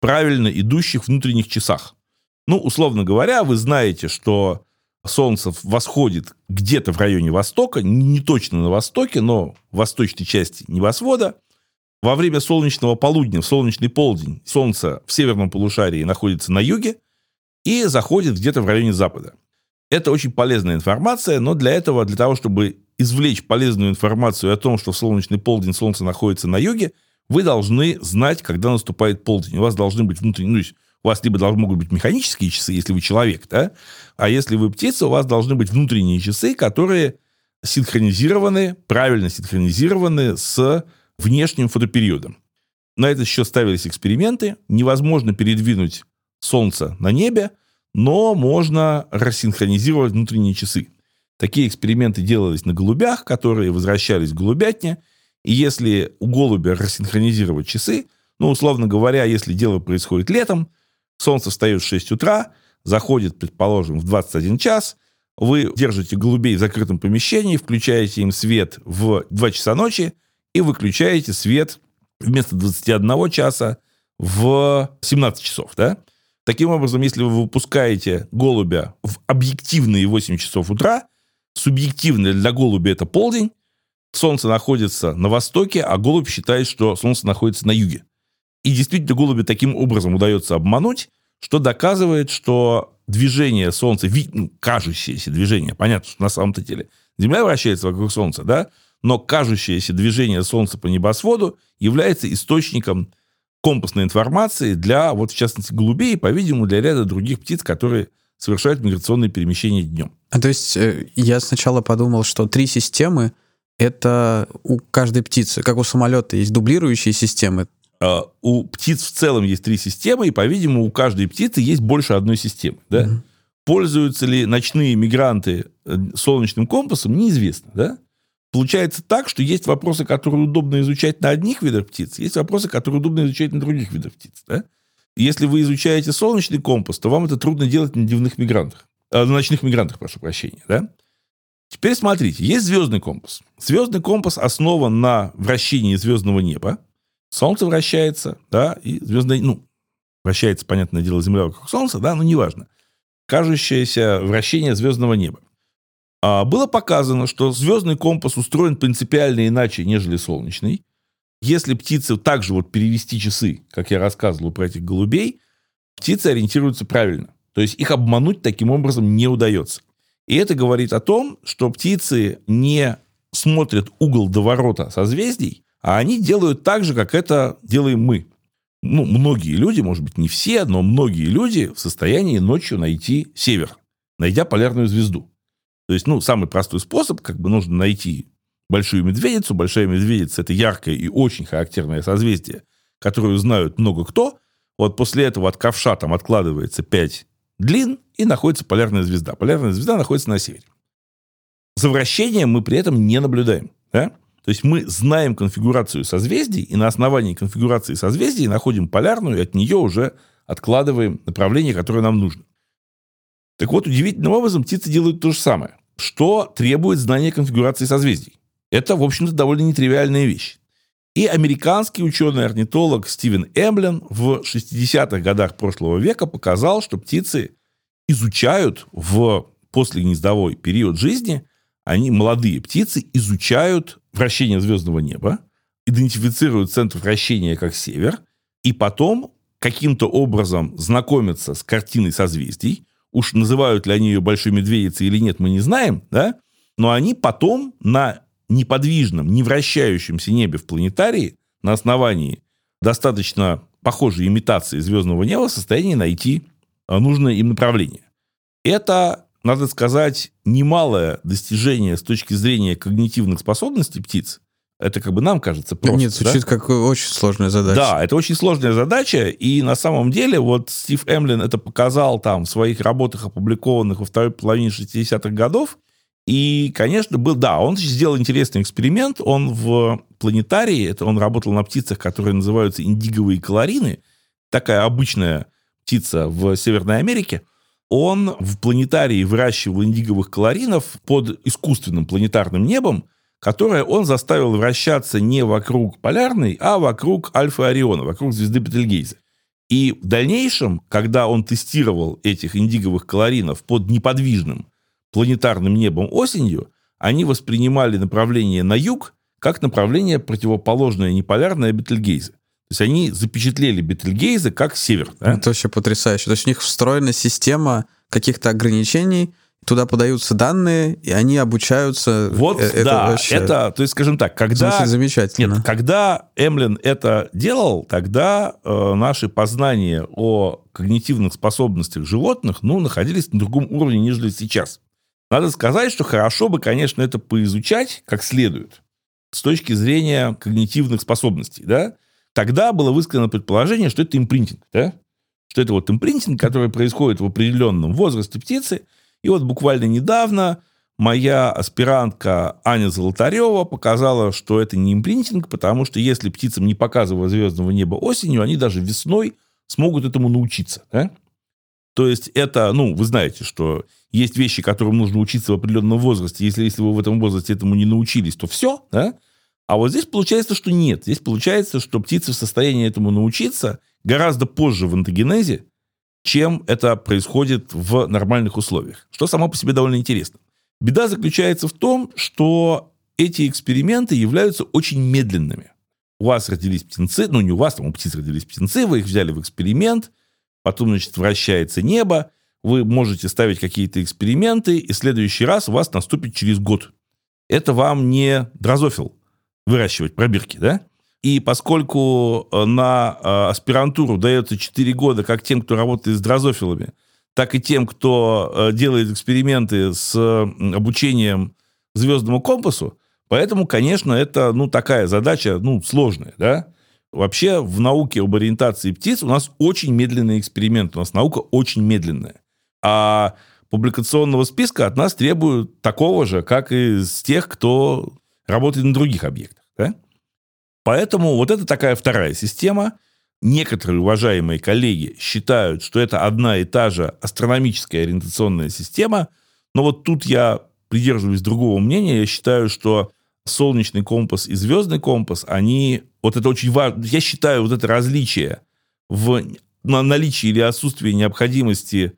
правильно идущих внутренних часах. Ну, условно говоря, вы знаете, что Солнце восходит где-то в районе Востока, не точно на Востоке, но в восточной части небосвода. Во время солнечного полудня, в солнечный полдень, Солнце в северном полушарии находится на юге и заходит где-то в районе Запада. Это очень полезная информация, но для этого, для того, чтобы извлечь полезную информацию о том, что в солнечный полдень Солнце находится на юге, вы должны знать, когда наступает полдень. У вас должны быть внутренние, ну, у вас либо должны могут быть механические часы, если вы человек, да, а если вы птица, у вас должны быть внутренние часы, которые синхронизированы, правильно синхронизированы с внешним фотопериодом. На этот счет ставились эксперименты. Невозможно передвинуть Солнце на небе, но можно рассинхронизировать внутренние часы. Такие эксперименты делались на голубях, которые возвращались в голубятне. И если у голубя рассинхронизировать часы, ну, условно говоря, если дело происходит летом, Солнце встает в 6 утра, заходит, предположим, в 21 час, вы держите голубей в закрытом помещении, включаете им свет в 2 часа ночи и выключаете свет вместо 21 часа в 17 часов, да? Таким образом, если вы выпускаете голубя в объективные 8 часов утра, субъективно для голубя это полдень, солнце находится на востоке, а голубь считает, что солнце находится на юге. И действительно голуби таким образом удается обмануть, что доказывает, что движение Солнца, ну, кажущееся движение, понятно, что на самом-то деле Земля вращается вокруг Солнца, да, но кажущееся движение Солнца по небосводу является источником компасной информации для, вот в частности, голубей по-видимому, для ряда других птиц, которые совершают миграционные перемещения днем. А то есть э, я сначала подумал, что три системы это у каждой птицы, как у самолета есть дублирующие системы, у птиц в целом есть три системы, и, по-видимому, у каждой птицы есть больше одной системы. Да? Mm-hmm. Пользуются ли ночные мигранты э, солнечным компасом, неизвестно. Да? Получается так, что есть вопросы, которые удобно изучать на одних видах птиц, есть вопросы, которые удобно изучать на других видах птиц. Да? Если вы изучаете солнечный компас, то вам это трудно делать на дневных мигрантах. Э, на ночных мигрантах, прошу прощения. Да? Теперь смотрите, есть звездный компас. Звездный компас основан на вращении звездного неба. Солнце вращается, да, и звездное, ну, вращается, понятное дело, Земля вокруг Солнца, да, но неважно. Кажущееся вращение звездного неба. А было показано, что звездный компас устроен принципиально иначе, нежели солнечный. Если птицы также вот перевести часы, как я рассказывал про этих голубей, птицы ориентируются правильно. То есть их обмануть таким образом не удается. И это говорит о том, что птицы не смотрят угол до ворота созвездий, а они делают так же, как это делаем мы. Ну, многие люди, может быть, не все, но многие люди в состоянии ночью найти север, найдя полярную звезду. То есть, ну, самый простой способ, как бы нужно найти большую медведицу. Большая медведица – это яркое и очень характерное созвездие, которое знают много кто. Вот после этого от ковша там откладывается 5 длин, и находится полярная звезда. Полярная звезда находится на севере. За вращением мы при этом не наблюдаем. Да? То есть мы знаем конфигурацию созвездий, и на основании конфигурации созвездий находим полярную, и от нее уже откладываем направление, которое нам нужно. Так вот, удивительным образом птицы делают то же самое. Что требует знания конфигурации созвездий? Это, в общем-то, довольно нетривиальная вещь. И американский ученый-орнитолог Стивен Эмблен в 60-х годах прошлого века показал, что птицы изучают в послегнездовой период жизни, они, молодые птицы, изучают вращение звездного неба, идентифицируют центр вращения как север, и потом каким-то образом знакомятся с картиной созвездий, уж называют ли они ее большой медведицей или нет, мы не знаем, да, но они потом на неподвижном, не вращающемся небе в планетарии на основании достаточно похожей имитации звездного неба в состоянии найти а, нужное им направление. Это, надо сказать, немалое достижение с точки зрения когнитивных способностей птиц. Это как бы нам кажется просто. Нет, звучит да? как очень сложная задача. Да, это очень сложная задача, и на самом деле вот Стив Эмлин это показал там в своих работах, опубликованных во второй половине 60-х годов, и, конечно, был, да, он сделал интересный эксперимент. Он в планетарии, это он работал на птицах, которые называются индиговые колорины, такая обычная птица в Северной Америке. Он в планетарии выращивал индиговых колоринов под искусственным планетарным небом, которое он заставил вращаться не вокруг полярной, а вокруг Альфа Ориона, вокруг звезды Бетельгейзе. И в дальнейшем, когда он тестировал этих индиговых колоринов под неподвижным планетарным небом осенью, они воспринимали направление на юг как направление противоположное неполярное Бетельгейзе. То есть они запечатлели Бетельгейзе как север. Да? Это вообще потрясающе. То есть у них встроена система каких-то ограничений, туда подаются данные, и они обучаются. Вот, э, это да, вообще... это, то есть, скажем так, когда... Звучит замечательно. Нет, когда Эмлин это делал, тогда э, наши познания о когнитивных способностях животных, ну, находились на другом уровне, нежели сейчас. Надо сказать, что хорошо бы, конечно, это поизучать как следует с точки зрения когнитивных способностей, да? Тогда было высказано предположение, что это импринтинг, да? Что это вот импринтинг, который происходит в определенном возрасте птицы. И вот буквально недавно моя аспирантка Аня Золотарева показала, что это не импринтинг, потому что если птицам не показывать звездного неба осенью, они даже весной смогут этому научиться. Да? То есть это, ну, вы знаете, что есть вещи, которым нужно учиться в определенном возрасте. Если, если вы в этом возрасте этому не научились, то все, да? А вот здесь получается, что нет. Здесь получается, что птицы в состоянии этому научиться гораздо позже в антогенезе, чем это происходит в нормальных условиях. Что само по себе довольно интересно. Беда заключается в том, что эти эксперименты являются очень медленными. У вас родились птенцы, ну не у вас, там у птиц родились птенцы, вы их взяли в эксперимент – потом, значит, вращается небо, вы можете ставить какие-то эксперименты, и следующий раз у вас наступит через год. Это вам не дрозофил выращивать пробирки, да? И поскольку э, на э, аспирантуру дается 4 года как тем, кто работает с дрозофилами, так и тем, кто э, делает эксперименты с обучением звездному компасу, поэтому, конечно, это, ну, такая задача, ну, сложная, да? Вообще в науке об ориентации птиц у нас очень медленный эксперимент. У нас наука очень медленная. А публикационного списка от нас требуют такого же, как и с тех, кто работает на других объектах. Да? Поэтому вот это такая вторая система. Некоторые уважаемые коллеги считают, что это одна и та же астрономическая ориентационная система. Но вот тут я придерживаюсь другого мнения. Я считаю, что солнечный компас и звездный компас, они, вот это очень важно, я считаю вот это различие в наличии или отсутствии необходимости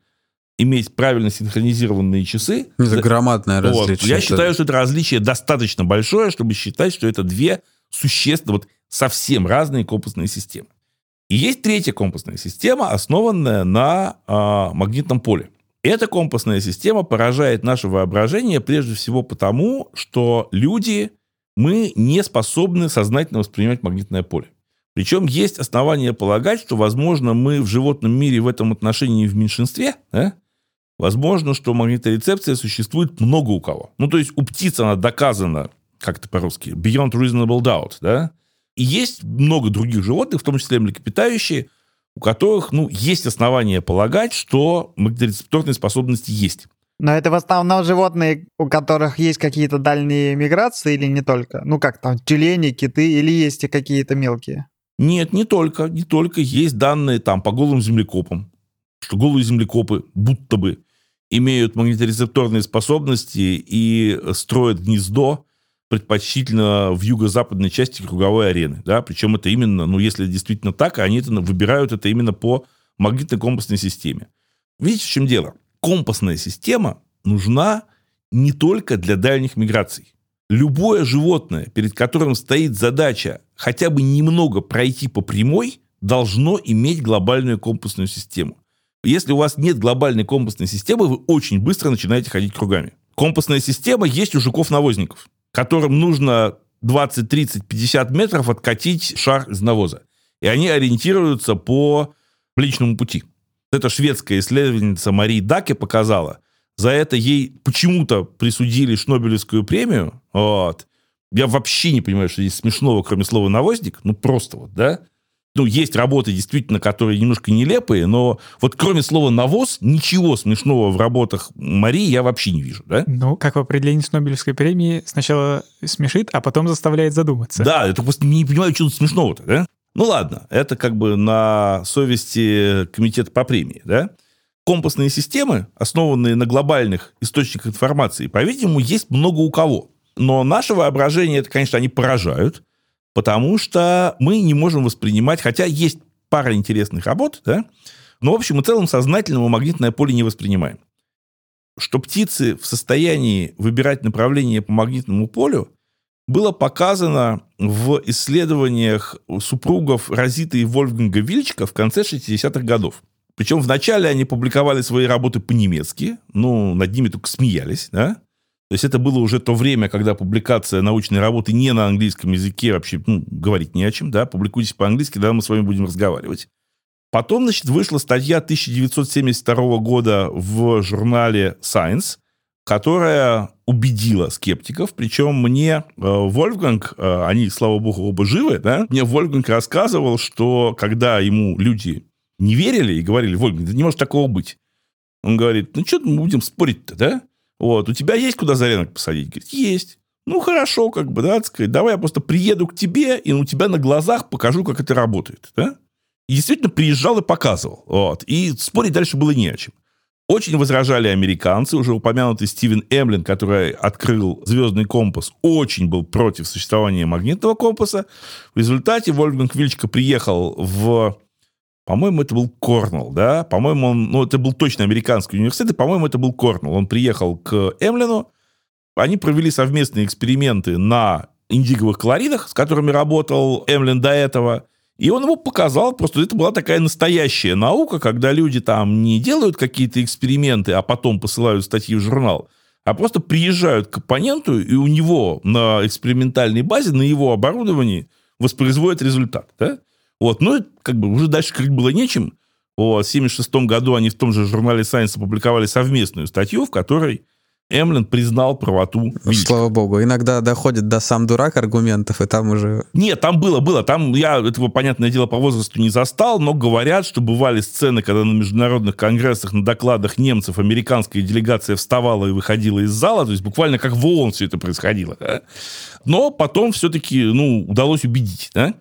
иметь правильно синхронизированные часы. Это громадное вот, различие. Я это... считаю, что это различие достаточно большое, чтобы считать, что это две существенно, вот совсем разные компасные системы. И есть третья компасная система, основанная на э, магнитном поле. Эта компасная система поражает наше воображение прежде всего потому, что люди мы не способны сознательно воспринимать магнитное поле. Причем есть основания полагать, что, возможно, мы в животном мире в этом отношении в меньшинстве, да? Возможно, что магниторецепция существует много у кого. Ну, то есть у птиц она доказана, как это по-русски, beyond reasonable doubt, да? И есть много других животных, в том числе млекопитающие, у которых, ну, есть основания полагать, что магниторецепторные способности есть. Но это в основном животные, у которых есть какие-то дальние миграции или не только? Ну как там, тюлени, киты или есть и какие-то мелкие? Нет, не только. Не только. Есть данные там по голым землекопам, что голые землекопы будто бы имеют магниторецепторные способности и строят гнездо предпочтительно в юго-западной части круговой арены. Да? Причем это именно, ну, если действительно так, они это выбирают это именно по магнитно-компасной системе. Видите, в чем дело? Компасная система нужна не только для дальних миграций. Любое животное, перед которым стоит задача хотя бы немного пройти по прямой, должно иметь глобальную компасную систему. Если у вас нет глобальной компасной системы, вы очень быстро начинаете ходить кругами. Компасная система есть у жуков-навозников которым нужно 20, 30, 50 метров откатить шар из навоза. И они ориентируются по личному пути. Это шведская исследовательница Марии Даке показала. За это ей почему-то присудили Шнобелевскую премию. Вот. Я вообще не понимаю, что здесь смешного, кроме слова «навозник». Ну, просто вот, да? Ну, есть работы действительно, которые немножко нелепые, но вот кроме слова «навоз» ничего смешного в работах Марии я вообще не вижу, да? Ну, как в определении с Нобелевской премии, сначала смешит, а потом заставляет задуматься. Да, это просто не понимаю, что тут смешного-то, да? Ну, ладно, это как бы на совести комитета по премии, да? Компасные системы, основанные на глобальных источниках информации, по-видимому, есть много у кого. Но наше воображение, это, конечно, они поражают, потому что мы не можем воспринимать, хотя есть пара интересных работ, да, но в общем и целом сознательно мы магнитное поле не воспринимаем. Что птицы в состоянии выбирать направление по магнитному полю, было показано в исследованиях супругов Розиты и Вольфганга Вильчика в конце 60-х годов. Причем вначале они публиковали свои работы по-немецки, ну, над ними только смеялись, да, то есть это было уже то время, когда публикация научной работы не на английском языке, вообще ну, говорить не о чем, да, публикуйтесь по-английски, да, мы с вами будем разговаривать. Потом, значит, вышла статья 1972 года в журнале Science, которая убедила скептиков, причем мне э, Вольфганг, э, они, слава богу, оба живы, да, мне Вольфганг рассказывал, что когда ему люди не верили и говорили, Вольфганг, да не может такого быть, он говорит, ну что мы будем спорить-то, да? Вот, у тебя есть куда заренок посадить? Говорит, есть. Ну, хорошо, как бы, да, сказать, давай я просто приеду к тебе и у тебя на глазах покажу, как это работает, да? И действительно приезжал и показывал. Вот. И спорить дальше было не о чем. Очень возражали американцы, уже упомянутый Стивен Эмлин, который открыл звездный компас, очень был против существования магнитного компаса. В результате Вольфганг Вильчка приехал в по-моему, это был Корнелл, да? По-моему, он, ну, это был точно американский университет, и, по-моему, это был Корнелл. Он приехал к Эмлину, они провели совместные эксперименты на индиговых кларидах, с которыми работал Эмлин до этого, и он ему показал, просто это была такая настоящая наука, когда люди там не делают какие-то эксперименты, а потом посылают статьи в журнал, а просто приезжают к оппоненту, и у него на экспериментальной базе, на его оборудовании воспроизводят результат. Да? Вот, ну, как бы уже дальше крыть было нечем. Вот, в 1976 году они в том же журнале Science опубликовали совместную статью, в которой Эмлин признал правоту Вильчика. Слава богу. Иногда доходит до сам дурак аргументов, и там уже... Нет, там было, было. Там я этого, понятное дело, по возрасту не застал, но говорят, что бывали сцены, когда на международных конгрессах, на докладах немцев американская делегация вставала и выходила из зала, то есть буквально как в ООН все это происходило. Да? Но потом все-таки ну, удалось убедить. Да?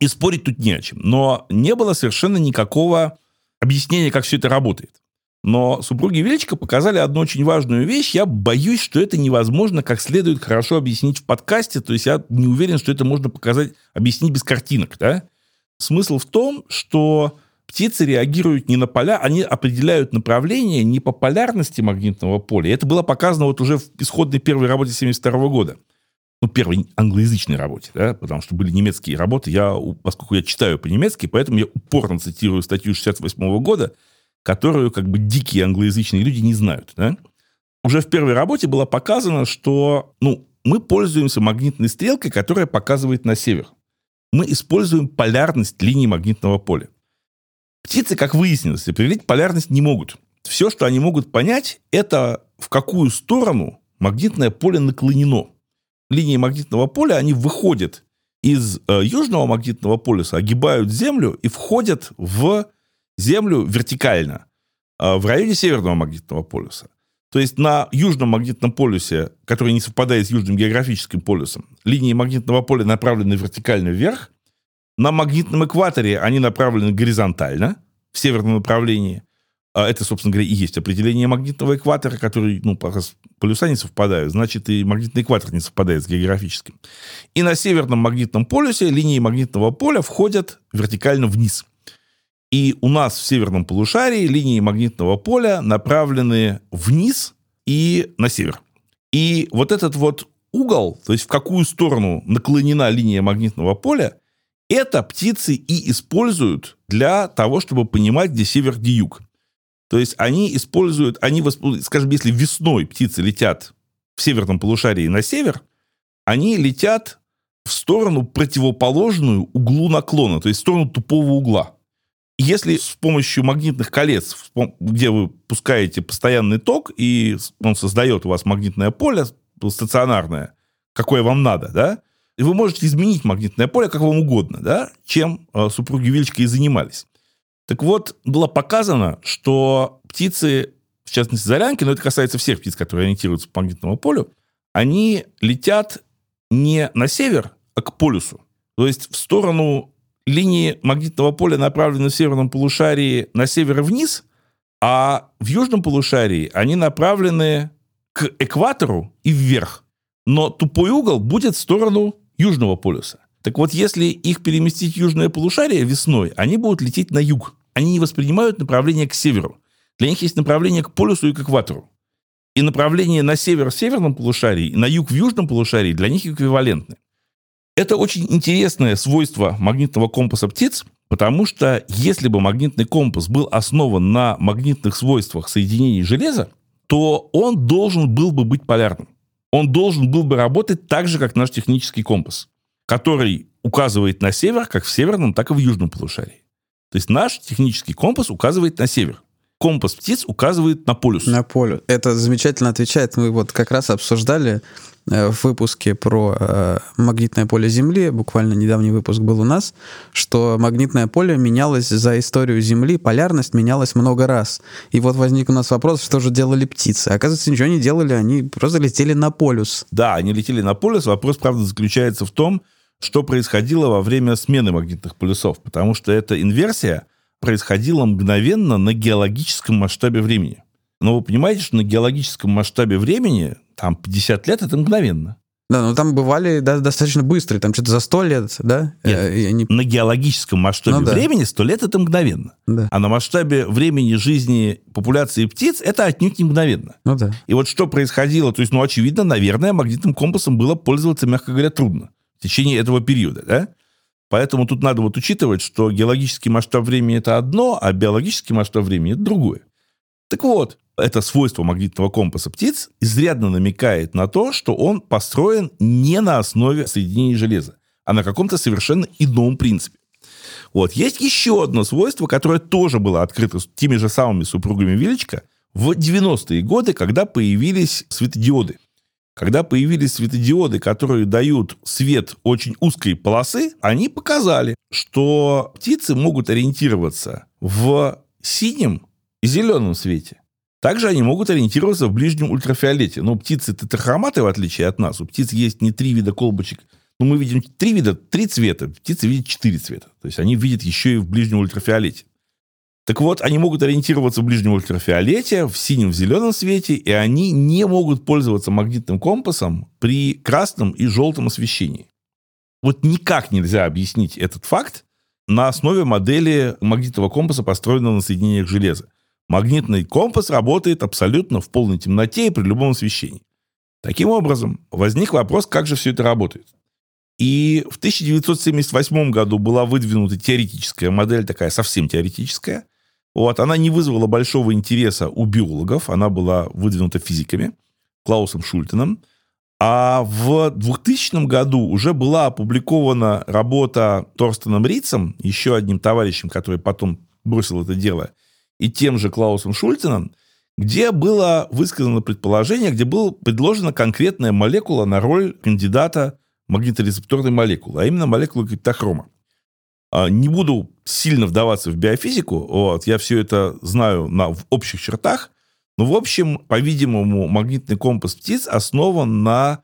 И спорить тут не о чем. Но не было совершенно никакого объяснения, как все это работает. Но супруги Величко показали одну очень важную вещь. Я боюсь, что это невозможно как следует хорошо объяснить в подкасте. То есть я не уверен, что это можно показать, объяснить без картинок. Да? Смысл в том, что птицы реагируют не на поля, они определяют направление не по полярности магнитного поля. Это было показано вот уже в исходной первой работе 1972 года ну, первой англоязычной работе, да, потому что были немецкие работы, я, поскольку я читаю по-немецки, поэтому я упорно цитирую статью 68 года, которую как бы дикие англоязычные люди не знают, да. Уже в первой работе было показано, что, ну, мы пользуемся магнитной стрелкой, которая показывает на север. Мы используем полярность линии магнитного поля. Птицы, как выяснилось, определить полярность не могут. Все, что они могут понять, это в какую сторону магнитное поле наклонено – линии магнитного поля, они выходят из э, южного магнитного полюса огибают Землю и входят в Землю вертикально э, в районе северного магнитного полюса. То есть на южном магнитном полюсе, который не совпадает с южным географическим полюсом, линии магнитного поля направлены вертикально вверх. На магнитном экваторе они направлены горизонтально, в северном направлении. А это, собственно говоря, и есть определение магнитного экватора, который, ну, раз полюса не совпадают, значит, и магнитный экватор не совпадает с географическим. И на северном магнитном полюсе линии магнитного поля входят вертикально вниз. И у нас в северном полушарии линии магнитного поля направлены вниз и на север. И вот этот вот угол, то есть в какую сторону наклонена линия магнитного поля, это птицы и используют для того, чтобы понимать, где север, где юг. То есть они используют, они, скажем, если весной птицы летят в северном полушарии на север, они летят в сторону противоположную углу наклона, то есть в сторону тупого угла. Если с помощью магнитных колец, где вы пускаете постоянный ток, и он создает у вас магнитное поле стационарное, какое вам надо, да, и вы можете изменить магнитное поле как вам угодно, да, чем э, супруги Вильчика и занимались. Так вот, было показано, что птицы, в частности зарянки, но это касается всех птиц, которые ориентируются по магнитному полю, они летят не на север, а к полюсу. То есть в сторону линии магнитного поля направлены в северном полушарии на север и вниз, а в южном полушарии они направлены к экватору и вверх. Но тупой угол будет в сторону южного полюса. Так вот, если их переместить в южное полушарие весной, они будут лететь на юг. Они не воспринимают направление к северу. Для них есть направление к полюсу и к экватору. И направление на север в северном полушарии и на юг в южном полушарии для них эквивалентны. Это очень интересное свойство магнитного компаса птиц, потому что если бы магнитный компас был основан на магнитных свойствах соединений железа, то он должен был бы быть полярным. Он должен был бы работать так же, как наш технический компас, который указывает на север как в северном, так и в южном полушарии. То есть наш технический компас указывает на север компас птиц указывает на полюс. На полюс. Это замечательно отвечает. Мы вот как раз обсуждали э, в выпуске про э, магнитное поле Земли, буквально недавний выпуск был у нас, что магнитное поле менялось за историю Земли, полярность менялась много раз. И вот возник у нас вопрос, что же делали птицы. Оказывается, ничего не делали, они просто летели на полюс. Да, они летели на полюс. Вопрос, правда, заключается в том, что происходило во время смены магнитных полюсов, потому что эта инверсия – происходило мгновенно на геологическом масштабе времени. Но вы понимаете, что на геологическом масштабе времени там 50 лет это мгновенно. Да, но там бывали да, достаточно быстрые, там что-то за 100 лет, да? Нет, э, они... на геологическом масштабе ну, да. времени 100 лет это мгновенно. Да. А на масштабе времени жизни популяции птиц это отнюдь не мгновенно. Ну да. И вот что происходило, то есть, ну, очевидно, наверное, магнитным компасом было пользоваться, мягко говоря, трудно течение этого периода, да? Поэтому тут надо вот учитывать, что геологический масштаб времени это одно, а биологический масштаб времени это другое. Так вот, это свойство магнитного компаса птиц изрядно намекает на то, что он построен не на основе соединений железа, а на каком-то совершенно ином принципе. Вот. Есть еще одно свойство, которое тоже было открыто теми же самыми супругами Величко в 90-е годы, когда появились светодиоды. Когда появились светодиоды, которые дают свет очень узкой полосы, они показали, что птицы могут ориентироваться в синем и зеленом свете. Также они могут ориентироваться в ближнем ультрафиолете. Но птицы тетрахроматы, в отличие от нас, у птиц есть не три вида колбочек. Ну, мы видим три вида, три цвета. Птицы видят четыре цвета. То есть они видят еще и в ближнем ультрафиолете. Так вот, они могут ориентироваться в ближнем ультрафиолете, в синем, в зеленом свете, и они не могут пользоваться магнитным компасом при красном и желтом освещении. Вот никак нельзя объяснить этот факт на основе модели магнитного компаса, построенного на соединениях железа. Магнитный компас работает абсолютно в полной темноте и при любом освещении. Таким образом, возник вопрос, как же все это работает. И в 1978 году была выдвинута теоретическая модель, такая совсем теоретическая, вот, она не вызвала большого интереса у биологов, она была выдвинута физиками, Клаусом Шультеном. А в 2000 году уже была опубликована работа Торстеном Рицем, еще одним товарищем, который потом бросил это дело, и тем же Клаусом Шультеном, где было высказано предположение, где была предложена конкретная молекула на роль кандидата магниторецепторной молекулы, а именно молекулы криптохрома. А, не буду сильно вдаваться в биофизику, вот, я все это знаю на, в общих чертах, но, в общем, по-видимому, магнитный компас птиц основан на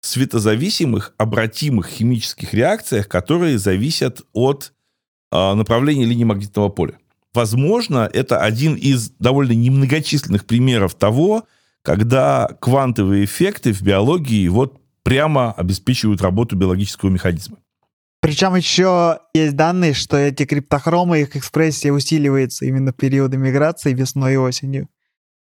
светозависимых, обратимых химических реакциях, которые зависят от э, направления линии магнитного поля. Возможно, это один из довольно немногочисленных примеров того, когда квантовые эффекты в биологии вот прямо обеспечивают работу биологического механизма. Причем еще есть данные, что эти криптохромы, их экспрессия усиливается именно в периоды миграции весной и осенью.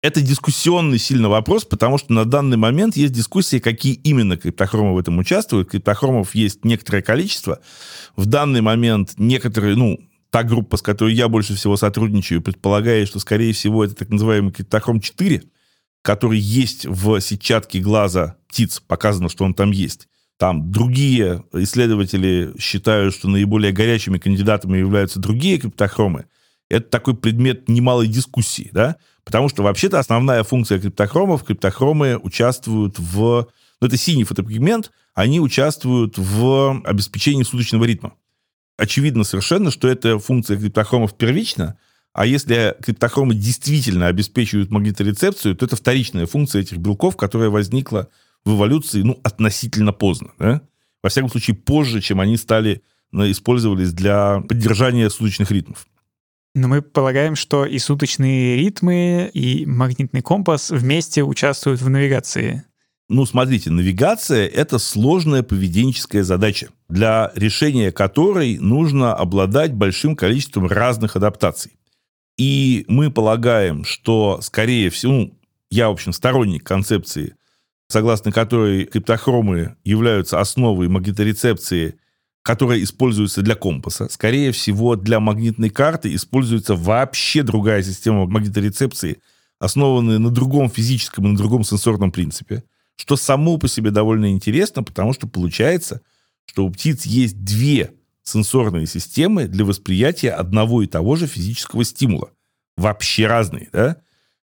Это дискуссионный сильно вопрос, потому что на данный момент есть дискуссии, какие именно криптохромы в этом участвуют. Криптохромов есть некоторое количество. В данный момент некоторые, ну, та группа, с которой я больше всего сотрудничаю, предполагает, что, скорее всего, это так называемый криптохром 4, который есть в сетчатке глаза птиц. Показано, что он там есть. Там другие исследователи считают, что наиболее горячими кандидатами являются другие криптохромы. Это такой предмет немалой дискуссии, да? Потому что вообще-то основная функция криптохромов, криптохромы участвуют в... Ну, это синий фотопигмент, они участвуют в обеспечении суточного ритма. Очевидно совершенно, что эта функция криптохромов первична, а если криптохромы действительно обеспечивают магниторецепцию, то это вторичная функция этих белков, которая возникла в эволюции, ну, относительно поздно, да? Во всяком случае, позже, чем они стали, ну, использовались для поддержания суточных ритмов. Но мы полагаем, что и суточные ритмы, и магнитный компас вместе участвуют в навигации. Ну, смотрите, навигация — это сложная поведенческая задача, для решения которой нужно обладать большим количеством разных адаптаций. И мы полагаем, что, скорее всего, ну, я, в общем, сторонник концепции, согласно которой криптохромы являются основой магниторецепции которая используется для компаса. Скорее всего, для магнитной карты используется вообще другая система магниторецепции, основанная на другом физическом и на другом сенсорном принципе, что само по себе довольно интересно, потому что получается, что у птиц есть две сенсорные системы для восприятия одного и того же физического стимула. Вообще разные, да?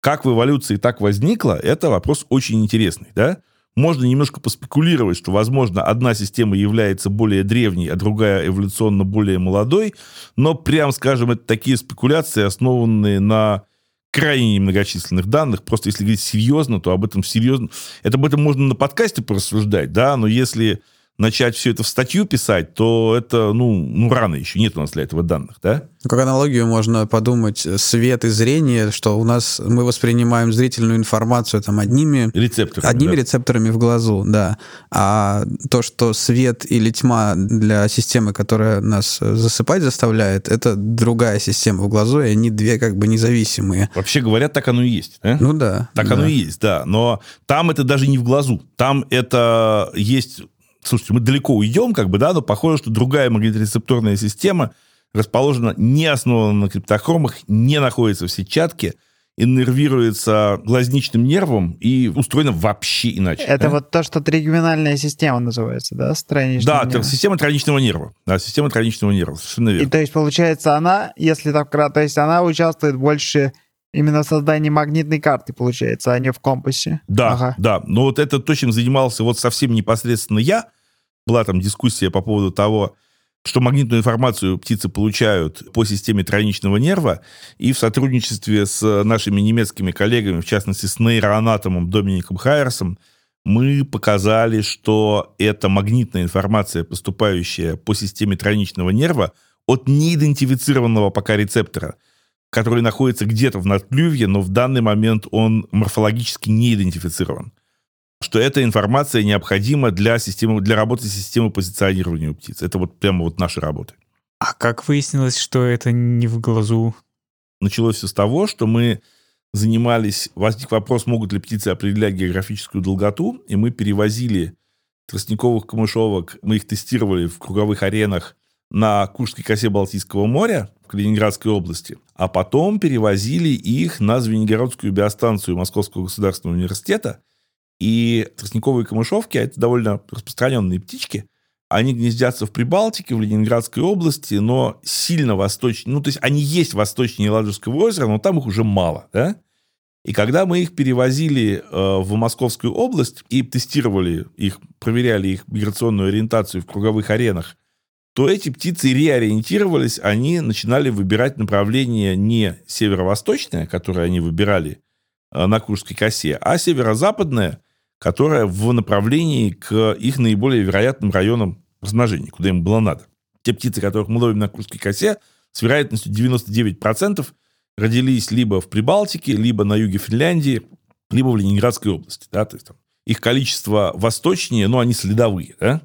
Как в эволюции так возникло, это вопрос очень интересный, да? Можно немножко поспекулировать, что, возможно, одна система является более древней, а другая эволюционно более молодой, но, прям скажем, это такие спекуляции, основанные на крайне немногочисленных данных. Просто если говорить серьезно, то об этом серьезно... Это об этом можно на подкасте порассуждать, да, но если начать все это в статью писать, то это, ну, ну рано еще, нет у нас для этого данных, да? Как аналогию можно подумать, свет и зрение, что у нас мы воспринимаем зрительную информацию там одними рецепторами, одними да. рецепторами в глазу, да. А то, что свет или тьма для системы, которая нас засыпать заставляет, это другая система в глазу, и они две как бы независимые. Вообще говорят, так оно и есть. Да? Ну да. Так да. оно и есть, да. Но там это даже не в глазу. Там это есть слушайте, мы далеко уйдем, как бы, да, но похоже, что другая магниторецепторная система расположена не основана на криптохромах, не находится в сетчатке, иннервируется глазничным нервом и устроена вообще иначе. Это да? вот то, что тригеминальная система называется, да, страничного Да, нерва. система тройничного нерва. Да, система тройничного нерва, совершенно верно. И то есть, получается, она, если так кратко, то есть она участвует больше Именно в создании магнитной карты, получается, а не в компасе. Да, ага. да. Но вот это то, чем занимался вот совсем непосредственно я. Была там дискуссия по поводу того, что магнитную информацию птицы получают по системе тройничного нерва, и в сотрудничестве с нашими немецкими коллегами, в частности с нейроанатомом Домиником Хайерсом, мы показали, что эта магнитная информация, поступающая по системе тройничного нерва, от неидентифицированного пока рецептора – который находится где-то в надклювье, но в данный момент он морфологически не идентифицирован. Что эта информация необходима для, системы, для работы системы позиционирования у птиц. Это вот прямо вот наша работа. А как выяснилось, что это не в глазу? Началось все с того, что мы занимались... Возник вопрос, могут ли птицы определять географическую долготу, и мы перевозили тростниковых камышовок, мы их тестировали в круговых аренах на Куршской косе Балтийского моря в Калининградской области, а потом перевозили их на Звенигородскую биостанцию Московского государственного университета. И тростниковые камышовки, а это довольно распространенные птички, они гнездятся в Прибалтике, в Ленинградской области, но сильно восточнее, ну, то есть они есть восточнее Ладожского озера, но там их уже мало, да? И когда мы их перевозили э, в Московскую область и тестировали их, проверяли их миграционную ориентацию в круговых аренах, то эти птицы реориентировались, они начинали выбирать направление не северо-восточное, которое они выбирали э, на Курской косе, а северо-западное, которое в направлении к их наиболее вероятным районам размножения, куда им было надо. Те птицы, которых мы ловим на Курской косе, с вероятностью 99% родились либо в Прибалтике, либо на юге Финляндии, либо в Ленинградской области. Да? То есть, там, их количество восточнее, но они следовые. Да?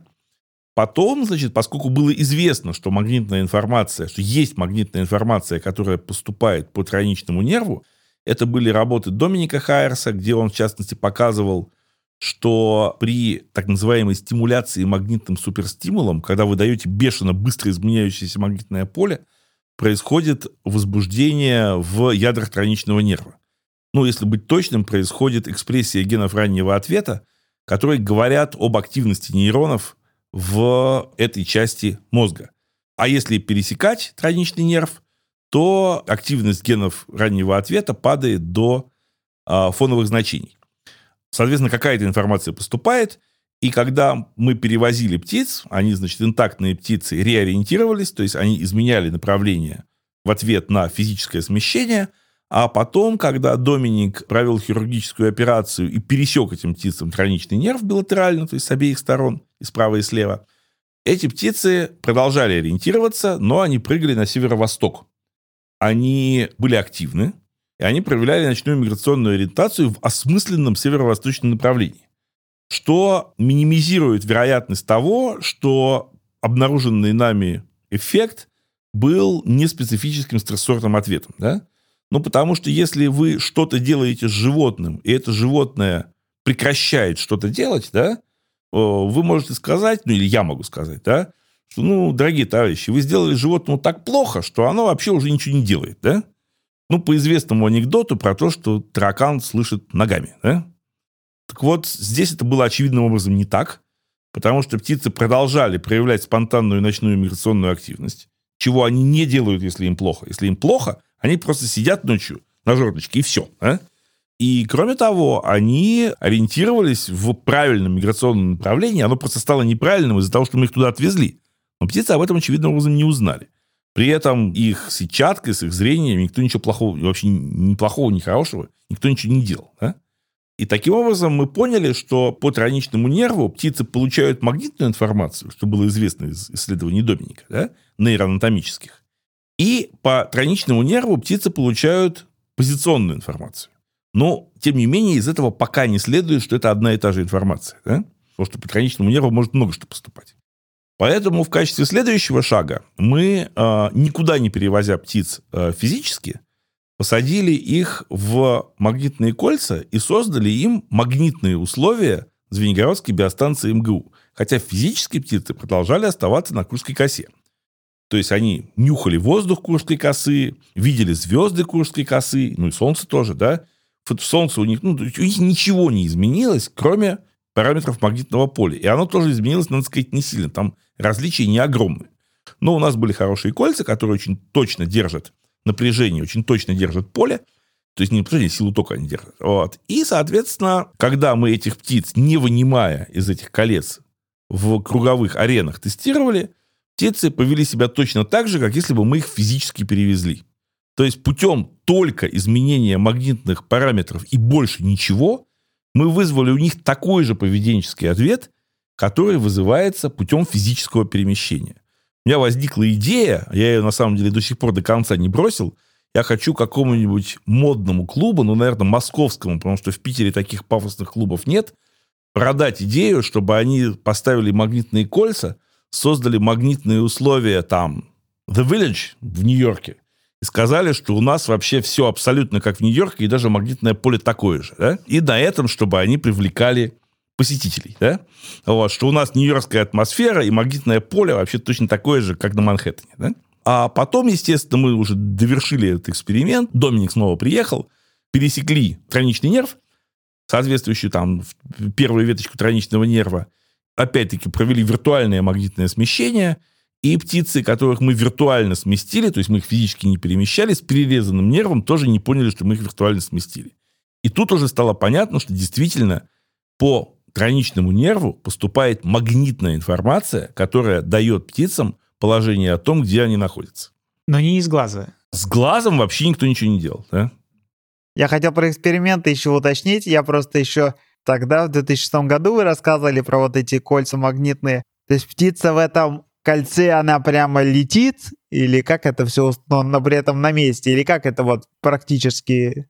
Потом, значит, поскольку было известно, что магнитная информация, что есть магнитная информация, которая поступает по тройничному нерву, это были работы Доминика Хайерса, где он, в частности, показывал, что при так называемой стимуляции магнитным суперстимулом, когда вы даете бешено быстро изменяющееся магнитное поле, происходит возбуждение в ядрах тройничного нерва. Ну, если быть точным, происходит экспрессия генов раннего ответа, которые говорят об активности нейронов в этой части мозга. А если пересекать тройничный нерв, то активность генов раннего ответа падает до э, фоновых значений. Соответственно, какая-то информация поступает, и когда мы перевозили птиц, они, значит, интактные птицы реориентировались, то есть они изменяли направление в ответ на физическое смещение, а потом, когда Доминик провел хирургическую операцию и пересек этим птицам троничный нерв билатерально, то есть с обеих сторон, и справа, и слева, эти птицы продолжали ориентироваться, но они прыгали на северо-восток. Они были активны, и они проявляли ночную миграционную ориентацию в осмысленном северо-восточном направлении что минимизирует вероятность того, что обнаруженный нами эффект был неспецифическим стрессорным ответом. Да? Ну, потому что если вы что-то делаете с животным, и это животное прекращает что-то делать, да, вы можете сказать, ну или я могу сказать, да, что, ну, дорогие товарищи, вы сделали животному так плохо, что оно вообще уже ничего не делает, да? Ну, по известному анекдоту про то, что таракан слышит ногами, да? Так вот, здесь это было очевидным образом не так, потому что птицы продолжали проявлять спонтанную ночную миграционную активность, чего они не делают, если им плохо. Если им плохо, они просто сидят ночью на жердочке, и все. А? И, кроме того, они ориентировались в правильном миграционном направлении. Оно просто стало неправильным из-за того, что мы их туда отвезли. Но птицы об этом очевидным образом не узнали. При этом их сетчаткой, с их зрением никто ничего плохого, вообще ни плохого, ни хорошего, никто ничего не делал. Да? И таким образом мы поняли, что по троничному нерву птицы получают магнитную информацию, что было известно из исследований Доминика, да, нейроанатомических. И по троничному нерву птицы получают позиционную информацию. Но, тем не менее, из этого пока не следует, что это одна и та же информация. Да? Потому что по троничному нерву может много что поступать. Поэтому в качестве следующего шага мы, э, никуда не перевозя птиц э, физически, посадили их в магнитные кольца и создали им магнитные условия Звенигородской биостанции МГУ. Хотя физически птицы продолжали оставаться на Курской косе. То есть они нюхали воздух Курской косы, видели звезды Курской косы, ну и Солнце тоже, да. Солнце у них, ну, у них ничего не изменилось, кроме параметров магнитного поля. И оно тоже изменилось, надо сказать, не сильно. Там различия не огромные. Но у нас были хорошие кольца, которые очень точно держат напряжение очень точно держит поле, то есть не напряжение, силу тока они держат. Вот. И, соответственно, когда мы этих птиц, не вынимая из этих колец в круговых аренах тестировали, птицы повели себя точно так же, как если бы мы их физически перевезли. То есть путем только изменения магнитных параметров и больше ничего, мы вызвали у них такой же поведенческий ответ, который вызывается путем физического перемещения. У меня возникла идея, я ее на самом деле до сих пор до конца не бросил, я хочу какому-нибудь модному клубу, ну, наверное, московскому, потому что в Питере таких пафосных клубов нет, продать идею, чтобы они поставили магнитные кольца, создали магнитные условия там, The Village в Нью-Йорке, и сказали, что у нас вообще все абсолютно как в Нью-Йорке, и даже магнитное поле такое же. Да? И на этом, чтобы они привлекали посетителей, да? Вот, что у нас нью-йоркская атмосфера и магнитное поле вообще точно такое же, как на Манхэттене, да? А потом, естественно, мы уже довершили этот эксперимент, Доминик снова приехал, пересекли троничный нерв, соответствующую там первую веточку троничного нерва, опять-таки провели виртуальное магнитное смещение, и птицы, которых мы виртуально сместили, то есть мы их физически не перемещали, с перерезанным нервом тоже не поняли, что мы их виртуально сместили. И тут уже стало понятно, что действительно по граничному нерву поступает магнитная информация, которая дает птицам положение о том, где они находятся. Но не из глаза. С глазом вообще никто ничего не делал. Да? Я хотел про эксперименты еще уточнить. Я просто еще тогда, в 2006 году, вы рассказывали про вот эти кольца магнитные. То есть птица в этом кольце, она прямо летит? Или как это все установлено при этом на месте? Или как это вот практически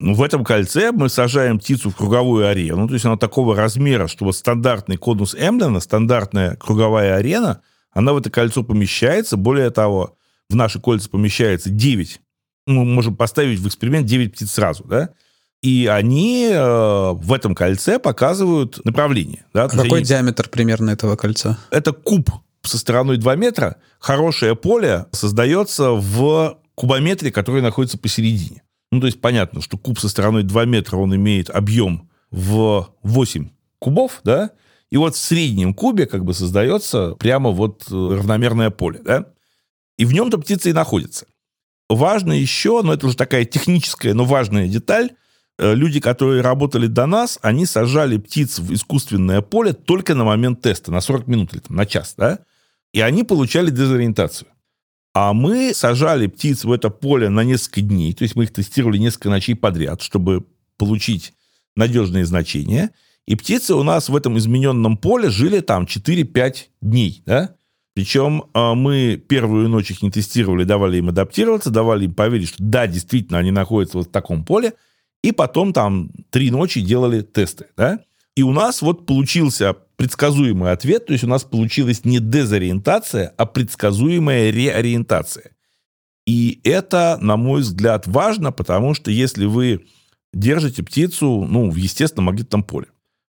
ну, в этом кольце мы сажаем птицу в круговую арену, то есть она такого размера, что вот стандартный конус Эмблена, стандартная круговая арена, она в это кольцо помещается. Более того, в наши кольца помещается 9. Мы можем поставить в эксперимент 9 птиц сразу, да? И они э, в этом кольце показывают направление. Да? Какой они... диаметр примерно этого кольца? Это куб со стороной 2 метра. Хорошее поле создается в кубометре, который находится посередине. Ну, то есть понятно, что куб со стороной 2 метра, он имеет объем в 8 кубов, да, и вот в среднем кубе как бы создается прямо вот э, равномерное поле, да, и в нем-то птица и находится. Важно еще, но это уже такая техническая, но важная деталь, э, люди, которые работали до нас, они сажали птиц в искусственное поле только на момент теста, на 40 минут или там, на час, да, и они получали дезориентацию. А мы сажали птиц в это поле на несколько дней, то есть мы их тестировали несколько ночей подряд, чтобы получить надежные значения. И птицы у нас в этом измененном поле жили там 4-5 дней, да? Причем а, мы первую ночь их не тестировали, давали им адаптироваться, давали им поверить, что да, действительно, они находятся вот в таком поле, и потом там три ночи делали тесты, да? И у нас вот получился предсказуемый ответ, то есть у нас получилась не дезориентация, а предсказуемая реориентация. И это, на мой взгляд, важно, потому что если вы держите птицу ну, в естественном магнитном поле,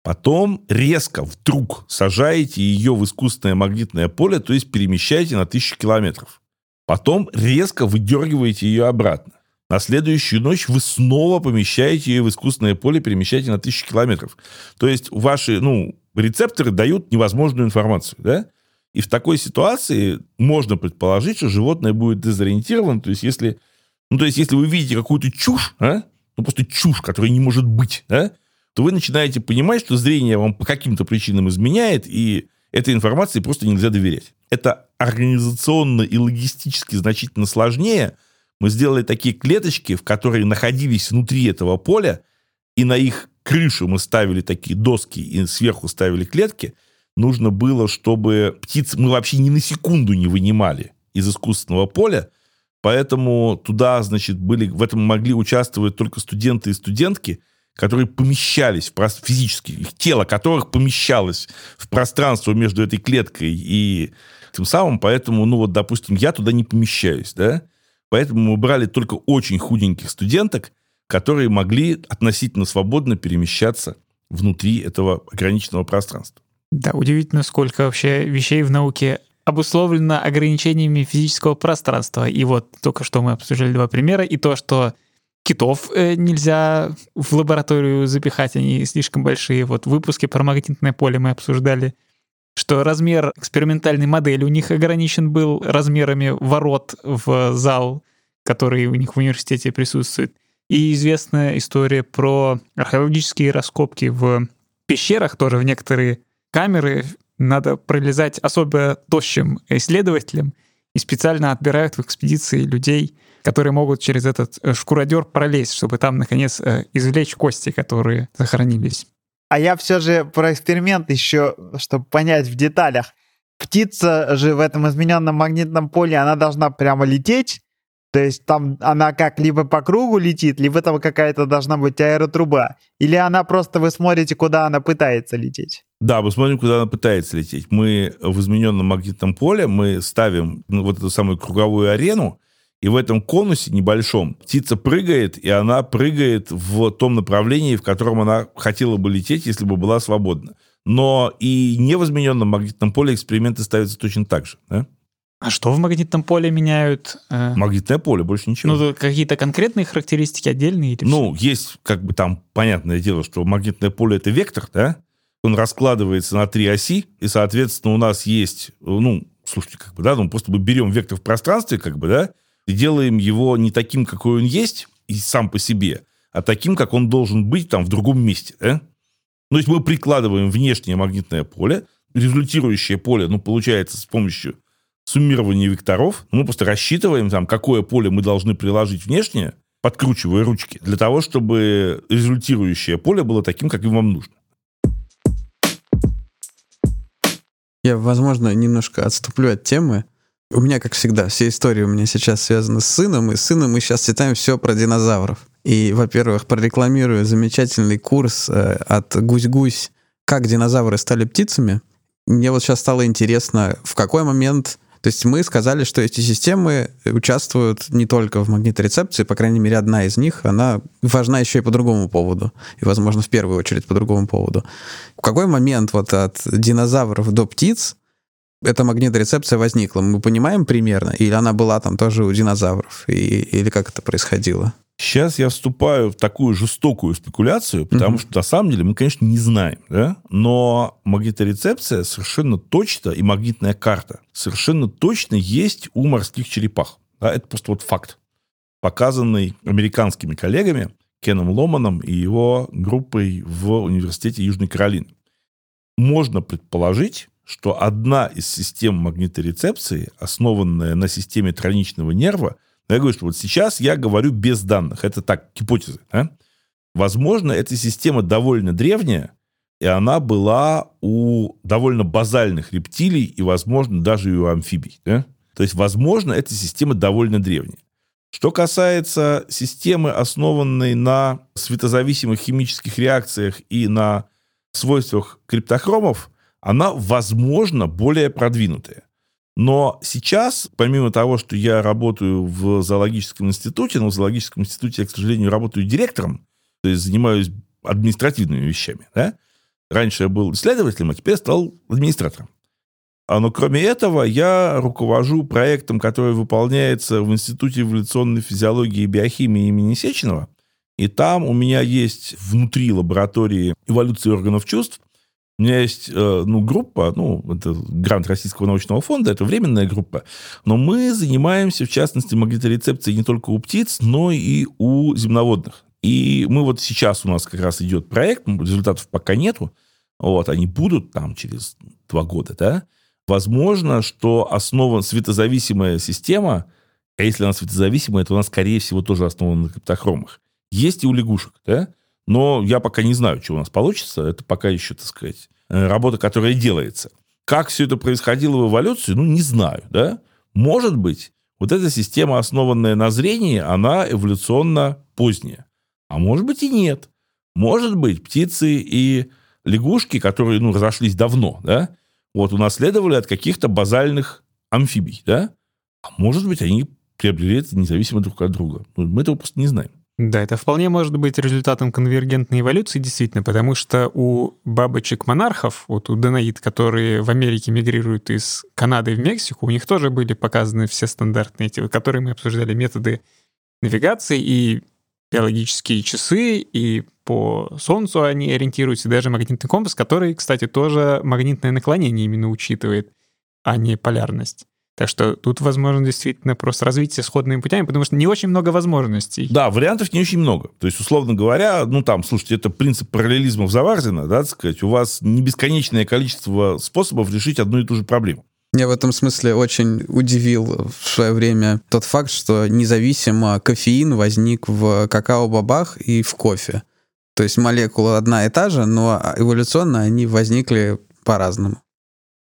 потом резко вдруг сажаете ее в искусственное магнитное поле, то есть перемещаете на тысячу километров. Потом резко выдергиваете ее обратно. На следующую ночь вы снова помещаете ее в искусственное поле, перемещаете на тысячу километров. То есть ваши, ну, рецепторы дают невозможную информацию, да? И в такой ситуации можно предположить, что животное будет дезориентировано. То есть, если, ну, то есть, если вы видите какую-то чушь, а? ну, просто чушь, которая не может быть, да? то вы начинаете понимать, что зрение вам по каким-то причинам изменяет, и этой информации просто нельзя доверять. Это организационно и логистически значительно сложнее. Мы сделали такие клеточки, в которые находились внутри этого поля, и на их крышу мы ставили такие доски и сверху ставили клетки, нужно было, чтобы птиц мы вообще ни на секунду не вынимали из искусственного поля, поэтому туда, значит, были, в этом могли участвовать только студенты и студентки, которые помещались в физически, их тело которых помещалось в пространство между этой клеткой и тем самым, поэтому, ну вот, допустим, я туда не помещаюсь, да, поэтому мы брали только очень худеньких студенток, которые могли относительно свободно перемещаться внутри этого ограниченного пространства. Да, удивительно, сколько вообще вещей в науке обусловлено ограничениями физического пространства. И вот только что мы обсуждали два примера, и то, что китов э, нельзя в лабораторию запихать, они слишком большие. Вот в выпуске про магнитное поле мы обсуждали, что размер экспериментальной модели у них ограничен был размерами ворот в зал, который у них в университете присутствует. И известная история про археологические раскопки в пещерах, тоже в некоторые камеры надо пролезать особо тощим исследователям, и специально отбирают в экспедиции людей, которые могут через этот э, шкуродер пролезть, чтобы там, наконец, э, извлечь кости, которые сохранились. А я все же про эксперимент еще, чтобы понять в деталях. Птица же в этом измененном магнитном поле, она должна прямо лететь, то есть там она как либо по кругу летит, либо там какая-то должна быть аэротруба. Или она просто, вы смотрите, куда она пытается лететь. Да, мы смотрим, куда она пытается лететь. Мы в измененном магнитном поле, мы ставим ну, вот эту самую круговую арену, и в этом конусе небольшом птица прыгает, и она прыгает в том направлении, в котором она хотела бы лететь, если бы была свободна. Но и не в измененном магнитном поле эксперименты ставятся точно так же. Да? А что в магнитном поле меняют? Э? Магнитное поле, больше ничего. Ну, какие-то конкретные характеристики отдельные? Или ну, все? есть, как бы там, понятное дело, что магнитное поле — это вектор, да? Он раскладывается на три оси, и, соответственно, у нас есть, ну, слушайте, как бы, да, ну, просто мы берем вектор в пространстве, как бы, да, и делаем его не таким, какой он есть, и сам по себе, а таким, как он должен быть там в другом месте. Да? Ну, то есть мы прикладываем внешнее магнитное поле, результирующее поле, ну, получается с помощью суммирования векторов. Мы просто рассчитываем, там, какое поле мы должны приложить внешнее, подкручивая ручки, для того, чтобы результирующее поле было таким, каким вам нужно. Я, возможно, немножко отступлю от темы. У меня, как всегда, вся история у меня сейчас связана с сыном, и с сыном мы сейчас читаем все про динозавров. И, во-первых, прорекламирую замечательный курс э, от «Гусь-гусь. Как динозавры стали птицами». Мне вот сейчас стало интересно, в какой момент то есть мы сказали, что эти системы участвуют не только в магниторецепции, по крайней мере, одна из них, она важна еще и по другому поводу, и, возможно, в первую очередь по другому поводу. В какой момент вот от динозавров до птиц эта магниторецепция возникла? Мы понимаем примерно? Или она была там тоже у динозавров? И, или как это происходило? Сейчас я вступаю в такую жестокую спекуляцию, потому mm-hmm. что на самом деле мы, конечно, не знаем, да? но магниторецепция совершенно точно, и магнитная карта совершенно точно есть у морских черепах. Да? Это просто вот факт, показанный американскими коллегами Кеном Ломаном и его группой в Университете Южной Каролины. Можно предположить, что одна из систем магниторецепции, основанная на системе троничного нерва – я говорю, что вот сейчас я говорю без данных. Это так, гипотезы. Да? Возможно, эта система довольно древняя, и она была у довольно базальных рептилий и, возможно, даже и у амфибий. Да? То есть, возможно, эта система довольно древняя. Что касается системы, основанной на светозависимых химических реакциях и на свойствах криптохромов, она, возможно, более продвинутая. Но сейчас, помимо того, что я работаю в зоологическом институте, но в зоологическом институте я, к сожалению, работаю директором, то есть занимаюсь административными вещами. Да? Раньше я был исследователем, а теперь стал администратором. А, но кроме этого, я руковожу проектом, который выполняется в Институте эволюционной физиологии и биохимии имени Сеченова. И там у меня есть внутри лаборатории эволюции органов чувств у меня есть э, ну, группа, ну, это грант Российского научного фонда, это временная группа, но мы занимаемся, в частности, магниторецепцией не только у птиц, но и у земноводных. И мы вот сейчас у нас как раз идет проект, результатов пока нету, вот, они будут там через два года, да, возможно, что основан светозависимая система, а если она светозависимая, то она, скорее всего, тоже основана на криптохромах. Есть и у лягушек, да, но я пока не знаю, что у нас получится. Это пока еще, так сказать, э, работа, которая делается. Как все это происходило в эволюции, ну, не знаю, да? Может быть, вот эта система, основанная на зрении, она эволюционно поздняя. А может быть и нет. Может быть, птицы и лягушки, которые, ну, разошлись давно, да, вот, унаследовали от каких-то базальных амфибий, да? А может быть, они приобрели это независимо друг от друга. Ну, мы этого просто не знаем. Да, это вполне может быть результатом конвергентной эволюции, действительно, потому что у бабочек-монархов, вот у Данаид, которые в Америке мигрируют из Канады в Мексику, у них тоже были показаны все стандартные эти, которые мы обсуждали, методы навигации и биологические часы, и по Солнцу они ориентируются, даже магнитный компас, который, кстати, тоже магнитное наклонение именно учитывает, а не полярность. Так что тут, возможно, действительно просто развитие сходными путями, потому что не очень много возможностей. Да, вариантов не очень много. То есть, условно говоря, ну там, слушайте, это принцип параллелизма в Заварзина, да, так сказать, у вас не бесконечное количество способов решить одну и ту же проблему. Меня в этом смысле очень удивил в свое время тот факт, что независимо кофеин возник в какао-бобах и в кофе. То есть молекула одна и та же, но эволюционно они возникли по-разному.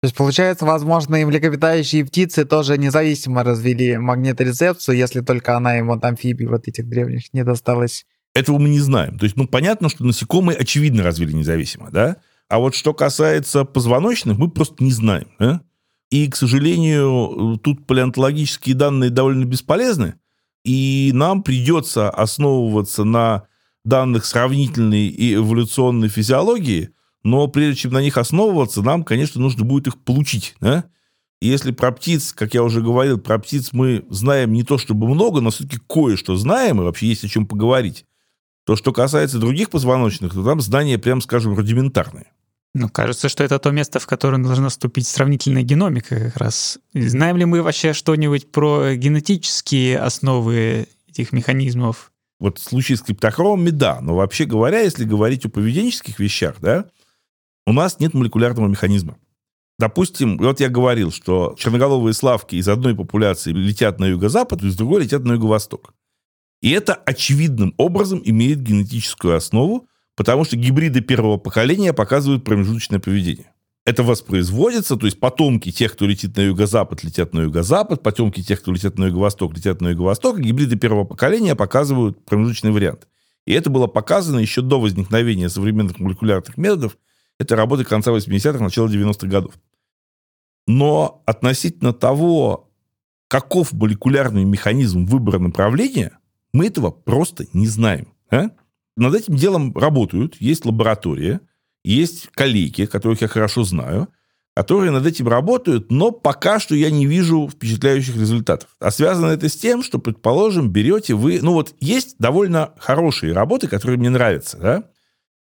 То есть, получается, возможно, и млекопитающие птицы тоже независимо развели магниторецепцию, если только она им от амфибий вот этих древних не досталась. Этого мы не знаем. То есть, ну, понятно, что насекомые, очевидно, развили независимо, да? А вот что касается позвоночных, мы просто не знаем, да? И, к сожалению, тут палеонтологические данные довольно бесполезны, и нам придется основываться на данных сравнительной и эволюционной физиологии, но прежде чем на них основываться, нам, конечно, нужно будет их получить, да? И если про птиц, как я уже говорил, про птиц мы знаем не то чтобы много, но все-таки кое-что знаем, и вообще есть о чем поговорить, то, что касается других позвоночных, то там знания, прям скажем, рудиментарные. Ну, кажется, что это то место, в которое должна вступить сравнительная геномика как раз. Знаем ли мы вообще что-нибудь про генетические основы этих механизмов Вот в случае с криптохромами, да. Но вообще говоря, если говорить о поведенческих вещах, да, у нас нет молекулярного механизма. Допустим, вот я говорил, что черноголовые славки из одной популяции летят на юго-запад, из другой летят на юго-восток. И это очевидным образом имеет генетическую основу, потому что гибриды первого поколения показывают промежуточное поведение. Это воспроизводится, то есть потомки тех, кто летит на юго-запад, летят на юго-запад, потомки тех, кто летят на юго-восток, летят на юго-восток, гибриды первого поколения показывают промежуточный вариант. И это было показано еще до возникновения современных молекулярных методов. Это работы конца 80-х, начала 90-х годов. Но относительно того, каков молекулярный механизм выбора направления, мы этого просто не знаем. А? Над этим делом работают, есть лаборатория, есть коллеги, которых я хорошо знаю, которые над этим работают, но пока что я не вижу впечатляющих результатов. А связано это с тем, что, предположим, берете вы... Ну вот есть довольно хорошие работы, которые мне нравятся, да?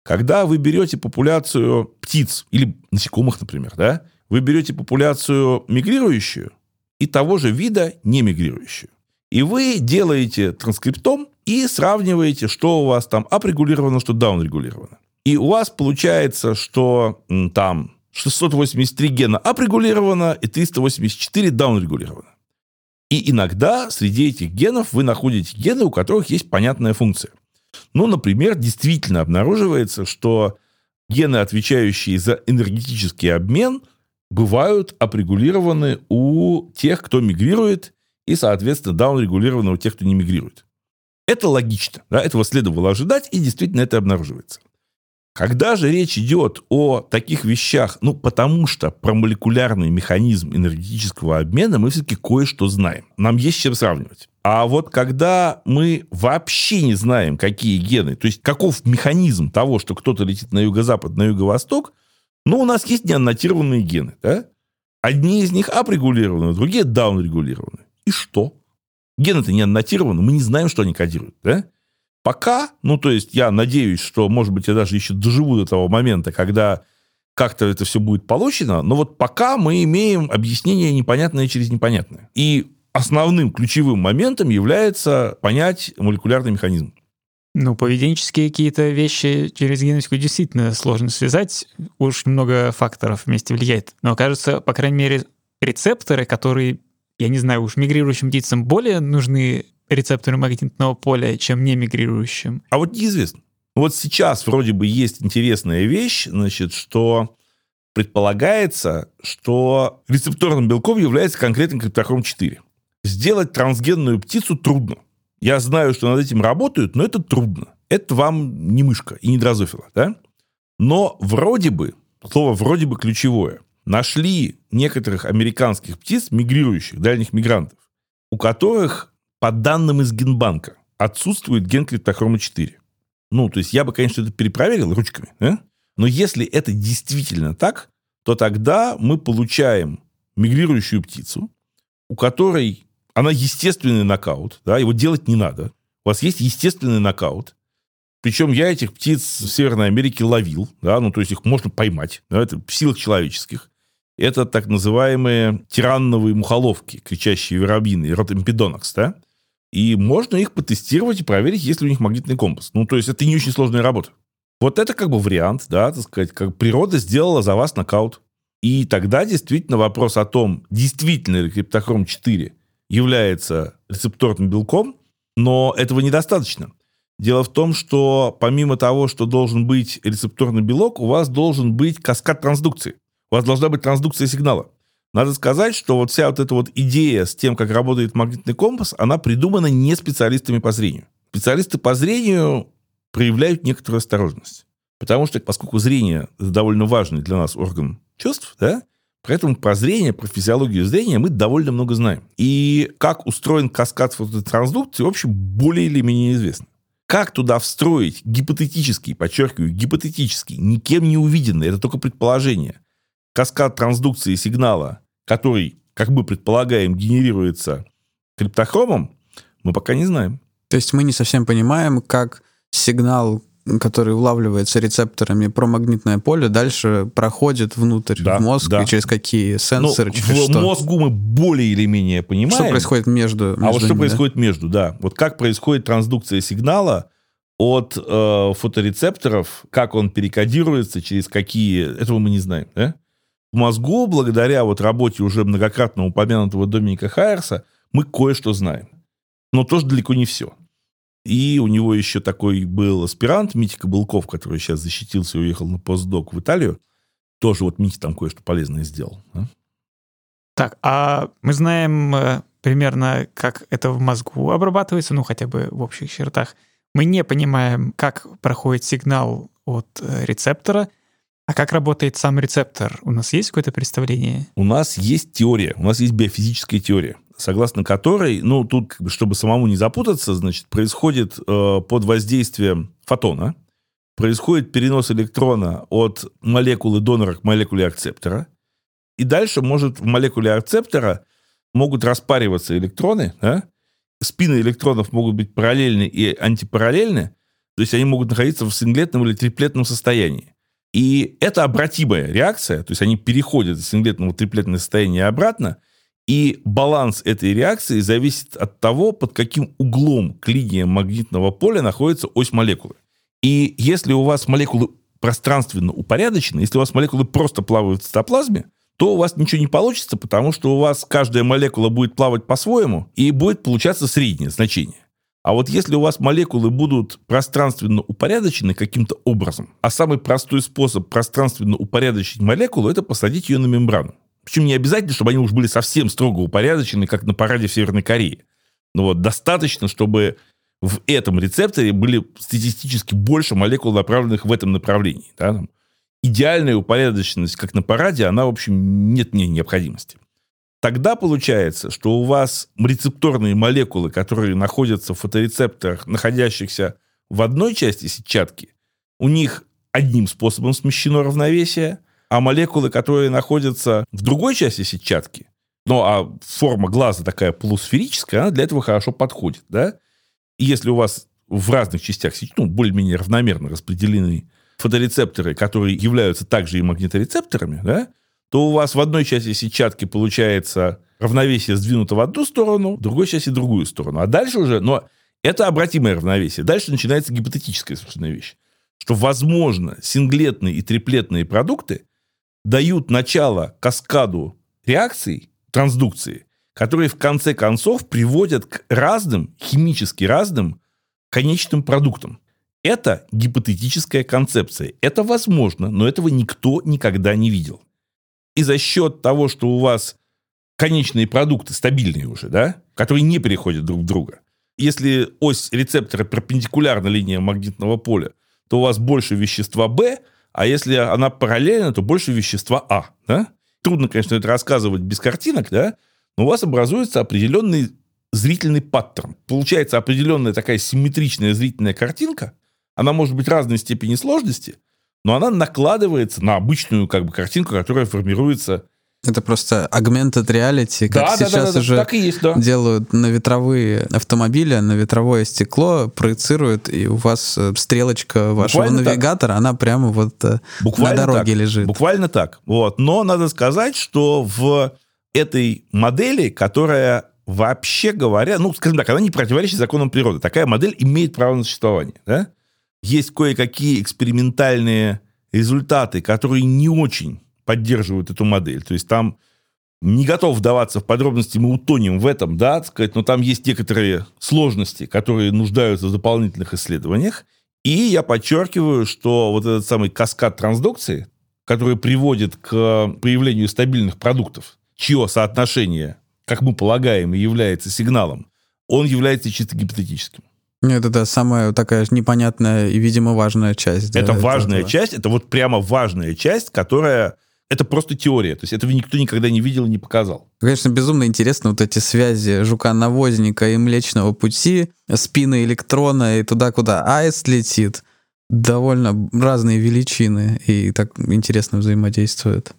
Когда вы берете популяцию птиц или насекомых, например, да, вы берете популяцию мигрирующую и того же вида не мигрирующую. И вы делаете транскриптом и сравниваете, что у вас там апрегулировано, что даунрегулировано. И у вас получается, что там 683 гена апрегулировано и 384 даунрегулировано. И иногда среди этих генов вы находите гены, у которых есть понятная функция. Ну, например, действительно обнаруживается, что гены, отвечающие за энергетический обмен, бывают апрегулированы у тех, кто мигрирует, и, соответственно, даунрегулированы у тех, кто не мигрирует. Это логично, да, этого следовало ожидать, и действительно это обнаруживается. Когда же речь идет о таких вещах, ну, потому что про молекулярный механизм энергетического обмена мы все-таки кое-что знаем. Нам есть с чем сравнивать. А вот когда мы вообще не знаем, какие гены, то есть каков механизм того, что кто-то летит на юго-запад, на юго-восток, ну, у нас есть неаннотированные гены, да? Одни из них апрегулированы, другие даунрегулированы. И что? Гены-то не аннотированы, мы не знаем, что они кодируют, да? Пока, ну, то есть я надеюсь, что, может быть, я даже еще доживу до того момента, когда как-то это все будет получено, но вот пока мы имеем объяснение непонятное через непонятное. И основным ключевым моментом является понять молекулярный механизм. Ну, поведенческие какие-то вещи через генетику действительно сложно связать. Уж много факторов вместе влияет. Но кажется, по крайней мере, рецепторы, которые, я не знаю, уж мигрирующим птицам более нужны рецепторы магнитного поля, чем не мигрирующим? А вот неизвестно. Вот сейчас вроде бы есть интересная вещь, значит, что предполагается, что рецепторным белком является конкретно криптохром 4. Сделать трансгенную птицу трудно. Я знаю, что над этим работают, но это трудно. Это вам не мышка и не дрозофила, да? Но вроде бы, слово вроде бы ключевое, нашли некоторых американских птиц, мигрирующих, дальних мигрантов, у которых по данным из Генбанка, отсутствует ген криптохрома 4. Ну, то есть я бы, конечно, это перепроверил ручками, да? но если это действительно так, то тогда мы получаем мигрирующую птицу, у которой она естественный нокаут, да, его делать не надо. У вас есть естественный нокаут. Причем я этих птиц в Северной Америке ловил, да, ну, то есть их можно поймать, да, это в силах человеческих. Это так называемые тиранновые мухоловки, кричащие воробьины, ротэмпедонокс, да. И можно их потестировать и проверить, есть ли у них магнитный компас. Ну, то есть это не очень сложная работа. Вот это как бы вариант, да, так сказать, как природа сделала за вас нокаут. И тогда действительно вопрос о том, действительно ли криптохром 4 является рецепторным белком, но этого недостаточно. Дело в том, что помимо того, что должен быть рецепторный белок, у вас должен быть каскад трансдукции. У вас должна быть трансдукция сигнала. Надо сказать, что вот вся вот эта вот идея с тем, как работает магнитный компас, она придумана не специалистами по зрению. Специалисты по зрению проявляют некоторую осторожность. Потому что, поскольку зрение – довольно важный для нас орган чувств, да, поэтому про зрение, про физиологию зрения мы довольно много знаем. И как устроен каскад фототрансдукции, в общем, более или менее известно. Как туда встроить гипотетический, подчеркиваю, гипотетический, никем не увиденный, это только предположение, каскад трансдукции сигнала, который, как мы предполагаем, генерируется криптохромом, мы пока не знаем. То есть мы не совсем понимаем, как сигнал который улавливается рецепторами про магнитное поле, дальше проходит внутрь Да, в мозг да. и через какие сенсоры, Ну, через в что? мозгу мы более или менее понимаем. Что происходит между, А вот между что ними, да? происходит между, да. Вот как происходит трансдукция сигнала от э, фоторецепторов, как он перекодируется, через какие... Этого мы не знаем, да? В мозгу, благодаря вот работе уже многократно упомянутого Доминика Хайерса, мы кое-что знаем. Но тоже далеко не все. И у него еще такой был аспирант, Митя Кобылков, который сейчас защитился и уехал на постдок в Италию. Тоже вот Митя там кое-что полезное сделал. да? Так, а мы знаем э, примерно, как это в мозгу обрабатывается, ну, хотя бы в общих чертах. Мы не понимаем, как проходит сигнал от э, рецептора, а как работает сам рецептор. У нас есть какое-то представление? у нас есть теория, у нас есть биофизическая теория, согласно которой, ну, тут, как бы, чтобы самому не запутаться, значит, происходит э, под воздействием фотона, происходит перенос электрона от молекулы донора к молекуле акцептора, и дальше может в молекуле акцептора могут распариваться электроны, да? спины электронов могут быть параллельны и антипараллельны, то есть они могут находиться в синглетном или триплетном состоянии. И это обратимая реакция, то есть они переходят из синглетного в состояние обратно, и баланс этой реакции зависит от того, под каким углом к линиям магнитного поля находится ось молекулы. И если у вас молекулы пространственно упорядочены, если у вас молекулы просто плавают в цитоплазме, то у вас ничего не получится, потому что у вас каждая молекула будет плавать по-своему, и будет получаться среднее значение. А вот если у вас молекулы будут пространственно упорядочены каким-то образом, а самый простой способ пространственно упорядочить молекулу – это посадить ее на мембрану. Причем не обязательно, чтобы они уж были совсем строго упорядочены, как на параде в Северной Корее. Но вот достаточно, чтобы в этом рецепторе были статистически больше молекул, направленных в этом направлении. Да? Идеальная упорядоченность, как на параде, она, в общем, нет не необходимости. Тогда получается, что у вас рецепторные молекулы, которые находятся в фоторецепторах, находящихся в одной части сетчатки, у них одним способом смещено равновесие, а молекулы, которые находятся в другой части сетчатки, ну, а форма глаза такая полусферическая, она для этого хорошо подходит, да? И если у вас в разных частях сети, ну, более-менее равномерно распределены фоторецепторы, которые являются также и магниторецепторами, да, то у вас в одной части сетчатки получается равновесие сдвинуто в одну сторону, в другой части в другую сторону. А дальше уже, но это обратимое равновесие. Дальше начинается гипотетическая совершенно вещь, что, возможно, синглетные и триплетные продукты дают начало каскаду реакций, трансдукции, которые в конце концов приводят к разным, химически разным конечным продуктам. Это гипотетическая концепция. Это возможно, но этого никто никогда не видел. И за счет того, что у вас конечные продукты стабильные уже, да, которые не переходят друг в друга, если ось рецептора перпендикулярна линии магнитного поля, то у вас больше вещества B, а если она параллельна, то больше вещества А. Да? Трудно, конечно, это рассказывать без картинок, да, но у вас образуется определенный зрительный паттерн. Получается определенная такая симметричная зрительная картинка. Она может быть разной степени сложности, но она накладывается на обычную как бы, картинку, которая формируется. Это просто augmented reality, как да, да, сейчас да, да, уже так и есть, да. делают на ветровые автомобили, на ветровое стекло проецируют, и у вас э, стрелочка вашего Буквально так. навигатора, она прямо вот э, Буквально на дороге так. лежит. Буквально так. Вот. Но надо сказать, что в этой модели, которая вообще говоря, ну, скажем так, она не противоречит законам природы. Такая модель имеет право на существование. Да? Есть кое-какие экспериментальные результаты, которые не очень поддерживают эту модель. То есть там не готов вдаваться в подробности, мы утонем в этом, да, так сказать, но там есть некоторые сложности, которые нуждаются в дополнительных исследованиях. И я подчеркиваю, что вот этот самый каскад трансдукции, который приводит к появлению стабильных продуктов, чье соотношение, как мы полагаем, является сигналом, он является чисто гипотетическим. Это да, самая такая непонятная и, видимо, важная часть. да, это важная этого. часть, это вот прямо важная часть, которая... Это просто теория. То есть этого никто никогда не видел и не показал. Конечно, безумно интересно вот эти связи жука-навозника и Млечного Пути, спины электрона и туда, куда аист летит. Довольно разные величины и так интересно взаимодействуют.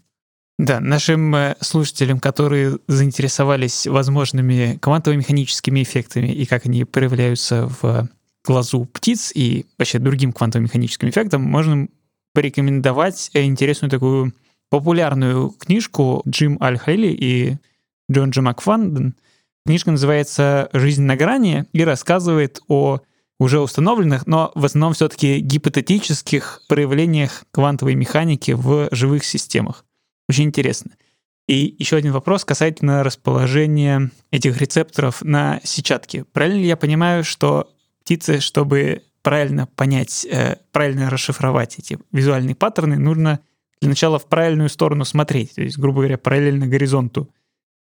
Да, нашим э, слушателям, которые заинтересовались возможными квантово-механическими эффектами и как они проявляются в глазу птиц и вообще другим квантово-механическим эффектам, можно порекомендовать интересную такую популярную книжку Джим Аль-Хайли и Джон Джи Макфанден. Книжка называется «Жизнь на грани» и рассказывает о уже установленных, но в основном все-таки гипотетических проявлениях квантовой механики в живых системах. Очень интересно. И еще один вопрос касательно расположения этих рецепторов на сетчатке. Правильно ли я понимаю, что птицы, чтобы правильно понять, э, правильно расшифровать эти визуальные паттерны, нужно для начала в правильную сторону смотреть, то есть, грубо говоря, параллельно горизонту.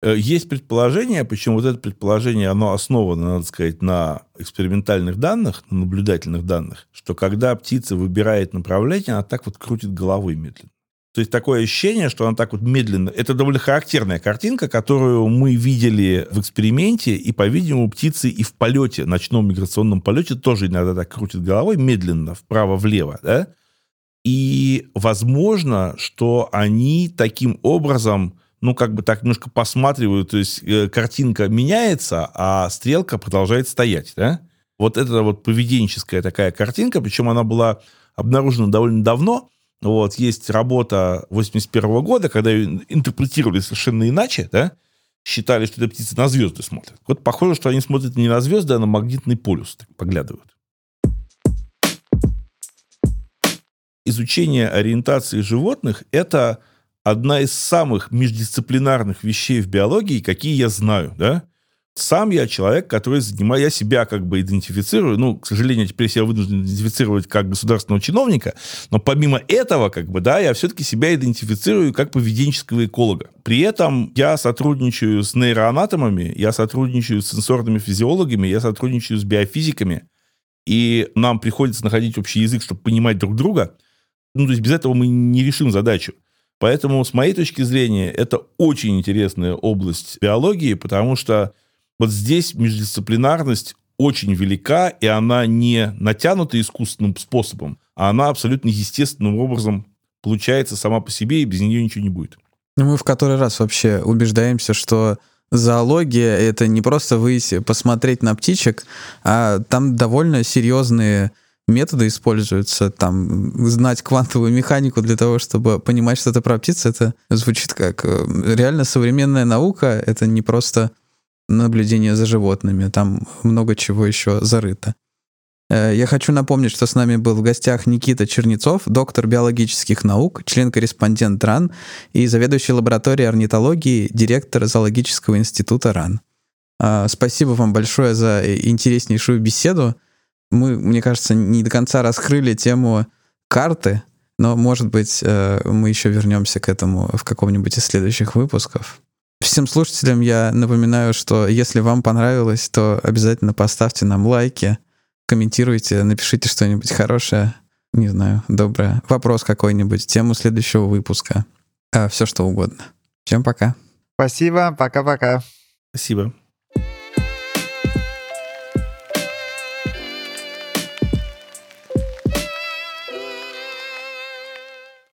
Э, есть предположение, причем вот это предположение, оно основано, надо сказать, на экспериментальных данных, на наблюдательных данных, что когда птица выбирает направление, она так вот крутит головой медленно. То есть такое ощущение, что она так вот медленно... Это довольно характерная картинка, которую мы видели в эксперименте, и, по-видимому, птицы и в полете, ночном миграционном полете тоже иногда так крутят головой медленно, вправо-влево, да? И возможно, что они таким образом, ну, как бы так немножко посматривают, то есть э, картинка меняется, а стрелка продолжает стоять, да? Вот это вот поведенческая такая картинка, причем она была обнаружена довольно давно. Вот, есть работа 81 года, когда ее интерпретировали совершенно иначе, да? Считали, что это птицы на звезды смотрят. Вот похоже, что они смотрят не на звезды, а на магнитный полюс, так поглядывают. изучение ориентации животных – это одна из самых междисциплинарных вещей в биологии, какие я знаю, да? Сам я человек, который занимаю, я себя как бы идентифицирую, ну, к сожалению, теперь себя вынужден идентифицировать как государственного чиновника, но помимо этого, как бы, да, я все-таки себя идентифицирую как поведенческого эколога. При этом я сотрудничаю с нейроанатомами, я сотрудничаю с сенсорными физиологами, я сотрудничаю с биофизиками, и нам приходится находить общий язык, чтобы понимать друг друга – ну, то есть без этого мы не решим задачу. Поэтому, с моей точки зрения, это очень интересная область биологии, потому что вот здесь междисциплинарность очень велика, и она не натянута искусственным способом, а она абсолютно естественным образом получается сама по себе, и без нее ничего не будет. Ну, мы в который раз вообще убеждаемся, что зоология — это не просто выйти посмотреть на птичек, а там довольно серьезные методы используются, там, знать квантовую механику для того, чтобы понимать что-то про птиц, это звучит как э, реально современная наука, это не просто наблюдение за животными, там много чего еще зарыто. Э, я хочу напомнить, что с нами был в гостях Никита Чернецов, доктор биологических наук, член-корреспондент РАН и заведующий лабораторией орнитологии, директор зоологического института РАН. Э, спасибо вам большое за интереснейшую беседу мы, мне кажется, не до конца раскрыли тему карты, но, может быть, э, мы еще вернемся к этому в каком-нибудь из следующих выпусков. Всем слушателям я напоминаю, что если вам понравилось, то обязательно поставьте нам лайки, комментируйте, напишите что-нибудь хорошее, не знаю, доброе, вопрос какой-нибудь, тему следующего выпуска, а, все что угодно. Всем пока. Спасибо, пока-пока. Спасибо.